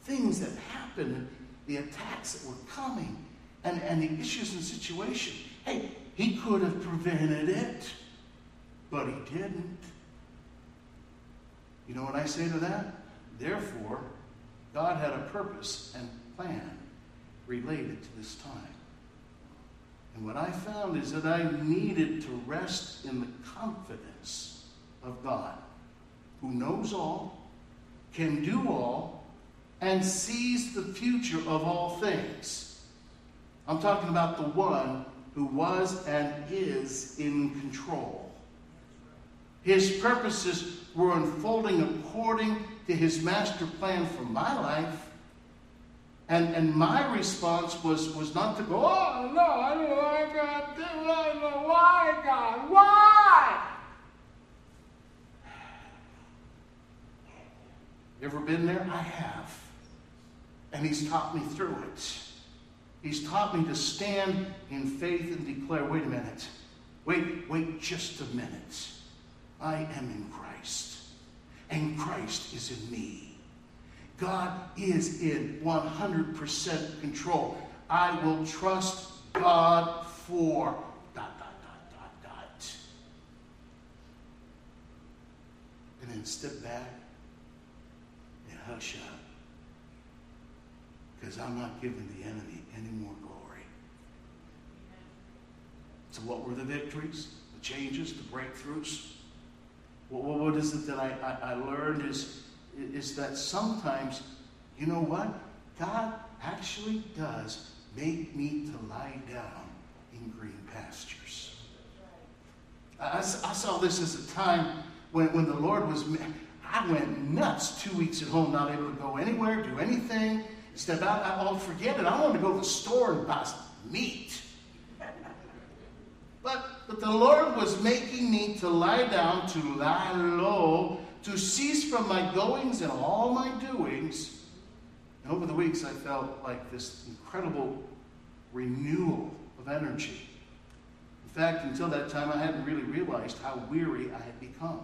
Speaker 3: Things that happened, the attacks that were coming, and, and the issues and situation. Hey, he could have prevented it, but he didn't. You know what I say to that? Therefore, God had a purpose and plan related to this time. And what I found is that I needed to rest in the confidence of God, who knows all, can do all, and sees the future of all things. I'm talking about the one who was and is in control. His purposes were unfolding according to his master plan for my life. And, and my response was, was not to go, oh, no, I don't know why God did I don't know why, God, why? Ever been there? I have. And he's taught me through it. He's taught me to stand in faith and declare, wait a minute. Wait, wait just a minute. I am in Christ, and Christ is in me. God is in 100% control. I will trust God for dot, dot, dot, dot, dot. And then step back and hush up. Because I'm not giving the enemy any more glory. So, what were the victories, the changes, the breakthroughs? Well, what is it that I, I, I learned is, is that sometimes, you know what? God actually does make me to lie down in green pastures. I, I saw this as a time when, when the Lord was, I went nuts two weeks at home, not able to go anywhere, do anything. Step out, I'll oh, forget it. I wanted to go to the store and buy meat. But, but the Lord was making me to lie down, to lie low, to cease from my goings and all my doings. And over the weeks, I felt like this incredible renewal of energy. In fact, until that time, I hadn't really realized how weary I had become.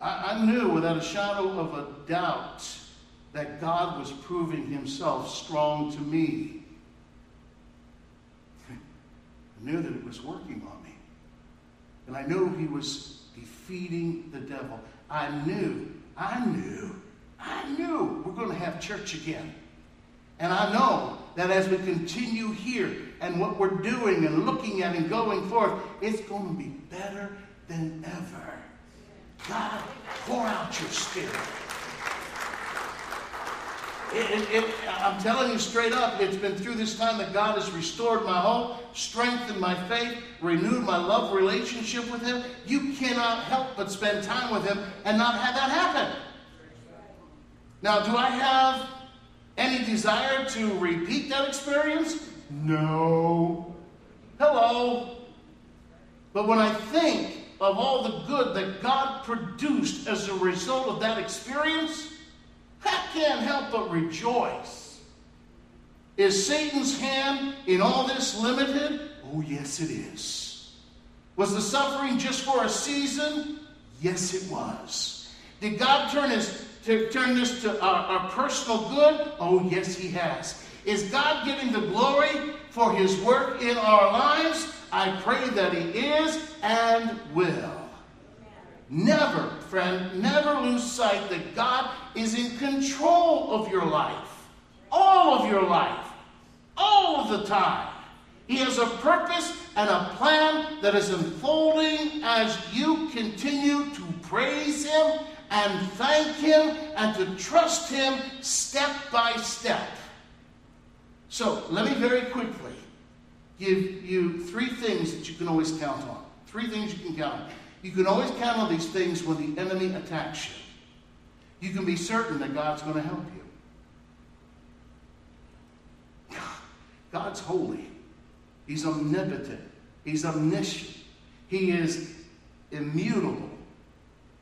Speaker 3: I, I knew without a shadow of a doubt that God was proving himself strong to me. I knew that it was working on me. And I knew he was defeating the devil. I knew, I knew, I knew we're going to have church again. And I know that as we continue here and what we're doing and looking at and going forth, it's going to be better than ever. God, pour out your spirit. It, it, it, I'm telling you straight up, it's been through this time that God has restored my hope, strengthened my faith, renewed my love relationship with Him. You cannot help but spend time with Him and not have that happen. Now, do I have any desire to repeat that experience? No. Hello. But when I think of all the good that God produced as a result of that experience, I can't help but rejoice. Is Satan's hand in all this limited? Oh, yes, it is. Was the suffering just for a season? Yes, it was. Did God turn his to turn this to our, our personal good? Oh, yes, He has. Is God getting the glory for His work in our lives? I pray that He is and will. Never, friend, never lose sight that God is in control of your life. All of your life. All of the time. He has a purpose and a plan that is unfolding as you continue to praise Him and thank Him and to trust Him step by step. So, let me very quickly give you three things that you can always count on. Three things you can count on. You can always count on these things when the enemy attacks you. You can be certain that God's going to help you. God's holy. He's omnipotent. He's omniscient. He is immutable.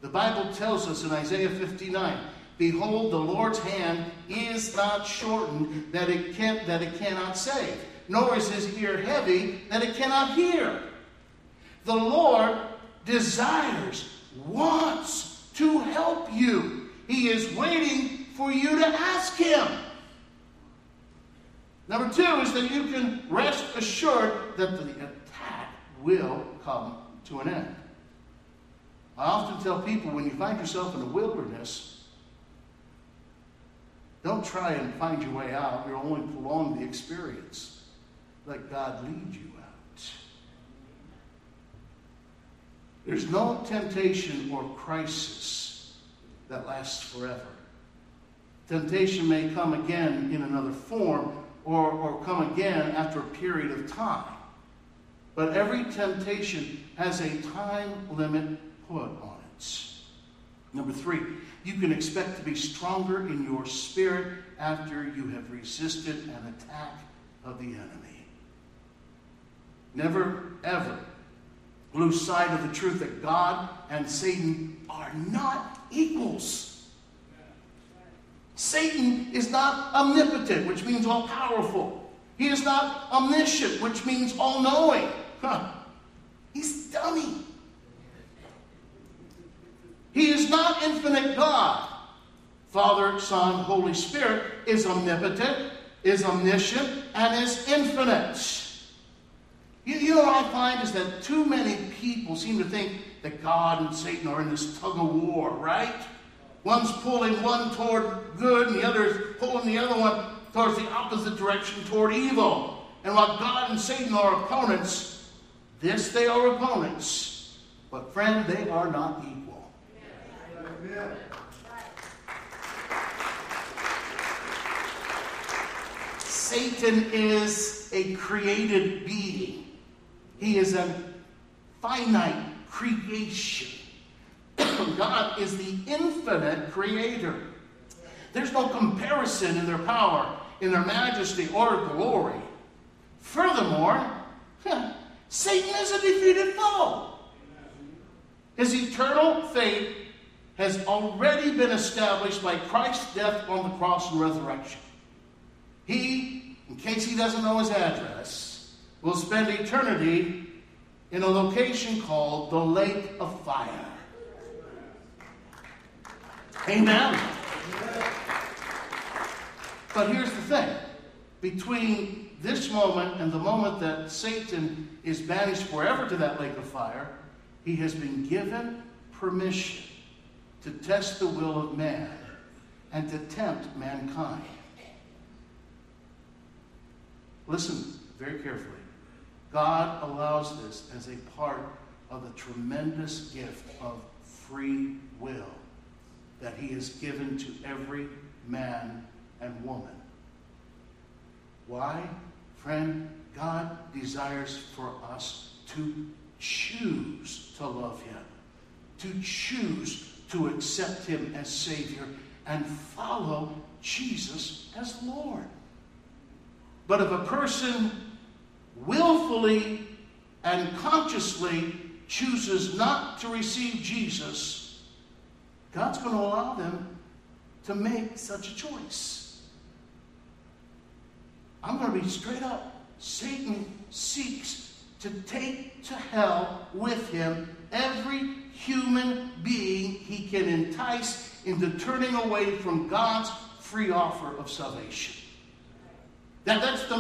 Speaker 3: The Bible tells us in Isaiah 59 Behold, the Lord's hand is not shortened that it, can, that it cannot save, nor is his ear heavy that it cannot hear. The Lord desires, wants to help you. He is waiting for you to ask him. Number two is that you can rest assured that the attack will come to an end. I often tell people when you find yourself in the wilderness, don't try and find your way out. You'll only prolong the experience. Let God lead you out. There's no temptation or crisis that lasts forever. Temptation may come again in another form or, or come again after a period of time. But every temptation has a time limit put on it. Number three, you can expect to be stronger in your spirit after you have resisted an attack of the enemy. Never, ever lose sight of the truth that God and Satan are not equals. Satan is not omnipotent, which means all powerful. He is not omniscient, which means all knowing. Huh. He's dummy. He is not infinite God. Father, Son, Holy Spirit is omnipotent, is omniscient, and is infinite. You, you know what I find is that too many people seem to think that God and Satan are in this tug of war, right? One's pulling one toward good, and the other is pulling the other one towards the opposite direction, toward evil. And while God and Satan are opponents, this they are opponents. But friend, they are not equal. Satan is a created being. He is a finite creation. God is the infinite creator. There's no comparison in their power, in their majesty, or glory. Furthermore, Satan is a defeated foe. His eternal fate has already been established by Christ's death on the cross and resurrection. He, in case he doesn't know his address, will spend eternity in a location called the Lake of Fire. Amen. But here's the thing between this moment and the moment that Satan is banished forever to that lake of fire, he has been given permission to test the will of man and to tempt mankind. Listen very carefully. God allows this as a part of the tremendous gift of free will that He has given to every man and woman. Why? Friend, God desires for us to choose to love Him, to choose to accept Him as Savior and follow Jesus as Lord. But if a person willfully and consciously chooses not to receive Jesus, God's going to allow them to make such a choice. I'm going to be straight up. Satan seeks to take to hell with him every human being he can entice into turning away from God's free offer of salvation. That, that's the,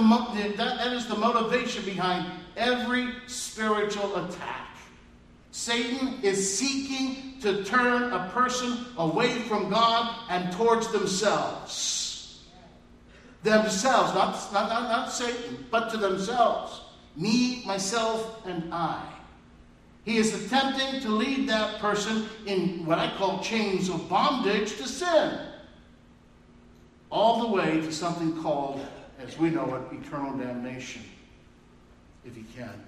Speaker 3: that, that is the motivation behind every spiritual attack. Satan is seeking to turn a person away from God and towards themselves. Themselves, not, not, not, not Satan, but to themselves. Me, myself, and I. He is attempting to lead that person in what I call chains of bondage to sin. All the way to something called as we know it, eternal damnation, if he can.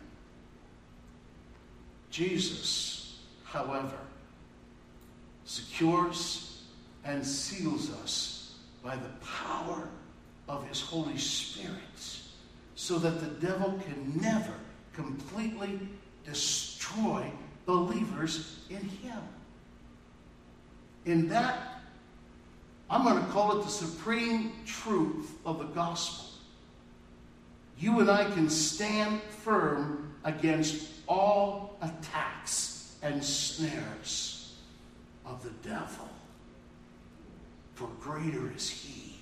Speaker 3: Jesus, however, secures and seals us by the power of his Holy Spirit so that the devil can never completely destroy believers in him. In that I'm going to call it the supreme truth of the gospel. You and I can stand firm against all attacks and snares of the devil. For greater is he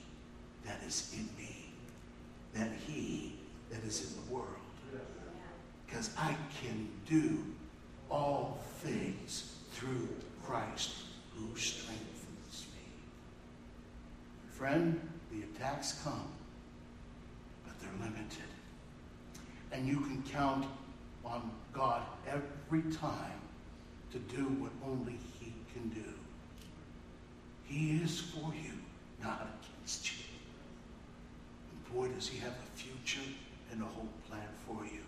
Speaker 3: that is in me than he that is in the world. Because I can do all things through Christ who strengthens me. Friend, the attacks come, limited. And you can count on God every time to do what only He can do. He is for you, not against you. And boy, does He have a future and a whole plan for you.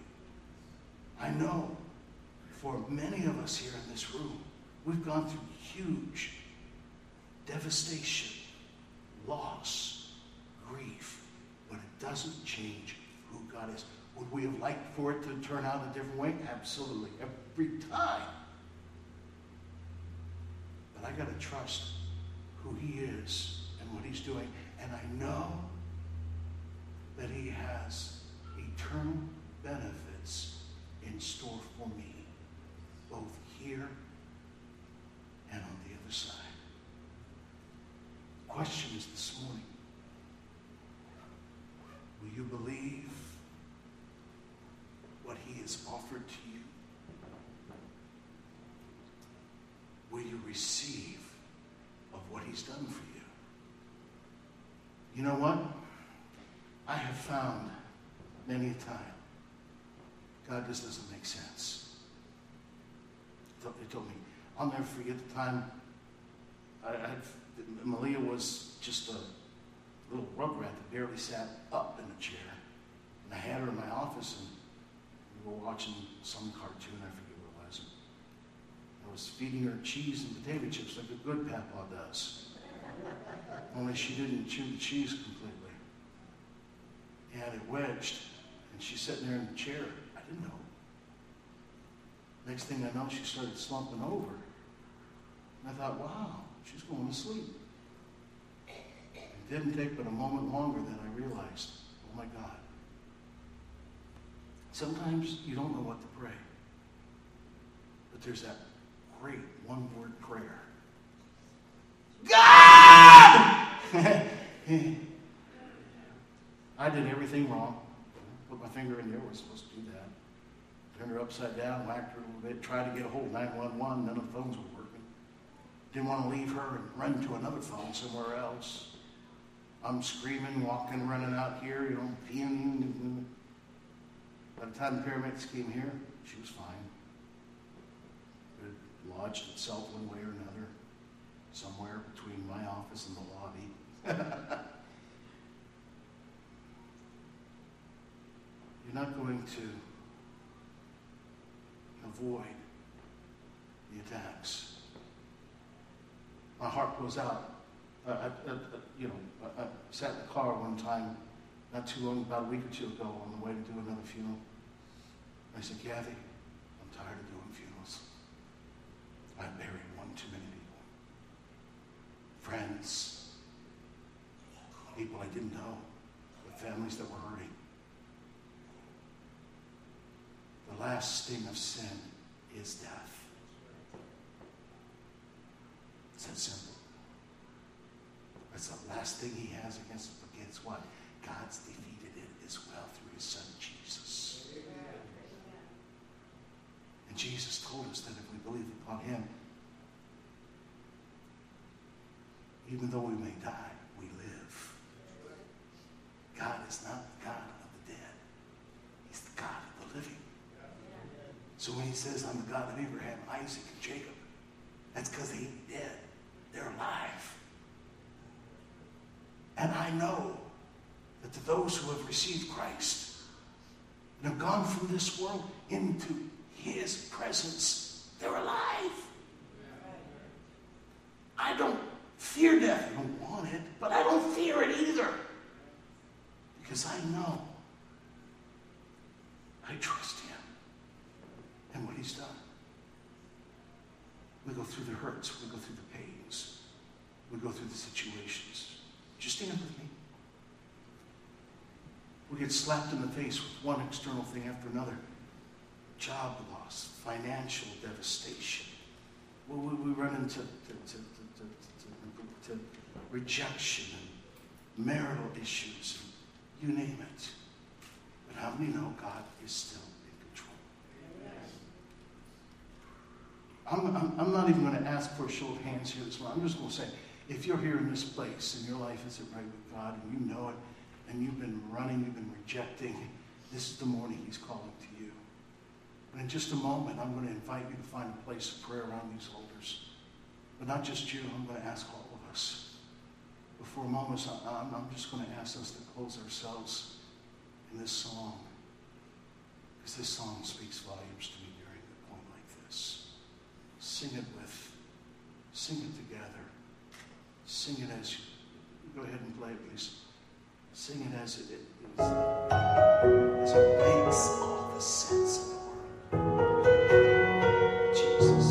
Speaker 3: I know for many of us here in this room, we've gone through huge devastation loss, grief, doesn't change who God is. Would we have liked for it to turn out a different way? Absolutely. Every time. But I got to trust who He is and what He's doing. And I know that He has eternal benefits in store for me, both here and on the other side question is this morning Will you believe what He has offered to you? Will you receive of what He's done for you? You know what? I have found many a time God just doesn't make sense. He told me, I'll never forget the time I, I'd Malia was just a little rugrat that barely sat up in a chair. And I had her in my office, and we were watching some cartoon, I forget what it was. I was feeding her cheese and potato chips like a good papa does. Only she didn't chew the cheese completely. And it wedged, and she's sitting there in the chair. I didn't know. Next thing I know, she started slumping over. And I thought, wow, she's going to sleep. It didn't take but a moment longer than I realized, oh my God. Sometimes you don't know what to pray. But there's that great one word prayer God! I did everything wrong. Put my finger in there, was supposed to do that. Turned her upside down, whacked her a little bit, tried to get a hold of 911, none of the phones were working. Didn't want to leave her and run to another phone somewhere else. I'm screaming, walking, running out here, you know, peeing. By the time the paramedics came here, she was fine. It lodged itself one way or another, somewhere between my office and the lobby. You're not going to avoid the attacks. My heart goes out I, I, you know, I, I sat in the car one time, not too long, about a week or two ago, on the way to do another funeral. I said, Kathy, I'm tired of doing funerals. I buried one too many people. Friends, people I didn't know, with families that were hurting. The last sting of sin is death. It's that simple. That's the last thing he has against us. But what? God's defeated it as well through his son Jesus. And Jesus told us that if we believe upon him, even though we may die, we live. God is not the God of the dead. He's the God of the living. So when he says, I'm the God of Abraham, Isaac, and Jacob, that's because they ain't dead. They're alive. And I know that to those who have received Christ and have gone from this world into his presence, they're alive. I don't fear death. I don't want it, but I don't fear it either. Because I know. I trust him and what he's done. We go through the hurts, we go through the pains, we go through the situations. Just stand with me. We get slapped in the face with one external thing after another job loss, financial devastation. We, we run into to, to, to, to, rejection and marital issues, and you name it. But how many know God is still in control? I'm, I'm, I'm not even going to ask for a show of hands here this morning. I'm just going to say, if you're here in this place and your life isn't right with God and you know it, and you've been running, you've been rejecting, this is the morning He's calling to you. And in just a moment, I'm going to invite you to find a place of prayer around these altars. But not just you, I'm going to ask all of us. But for a moment, I'm, I'm just going to ask us to close ourselves in this song. Because this song speaks volumes to me during a point like this. Sing it with, sing it together. Sing it as you go ahead and play, it, please. Sing it as it is, as it makes all the sense in the world. Jesus.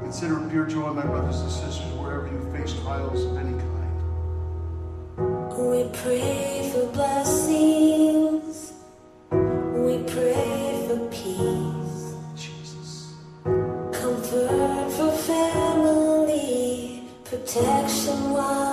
Speaker 3: Consider it pure joy, my brothers and sisters, wherever you face trials of any kind.
Speaker 4: We pray for blessings. While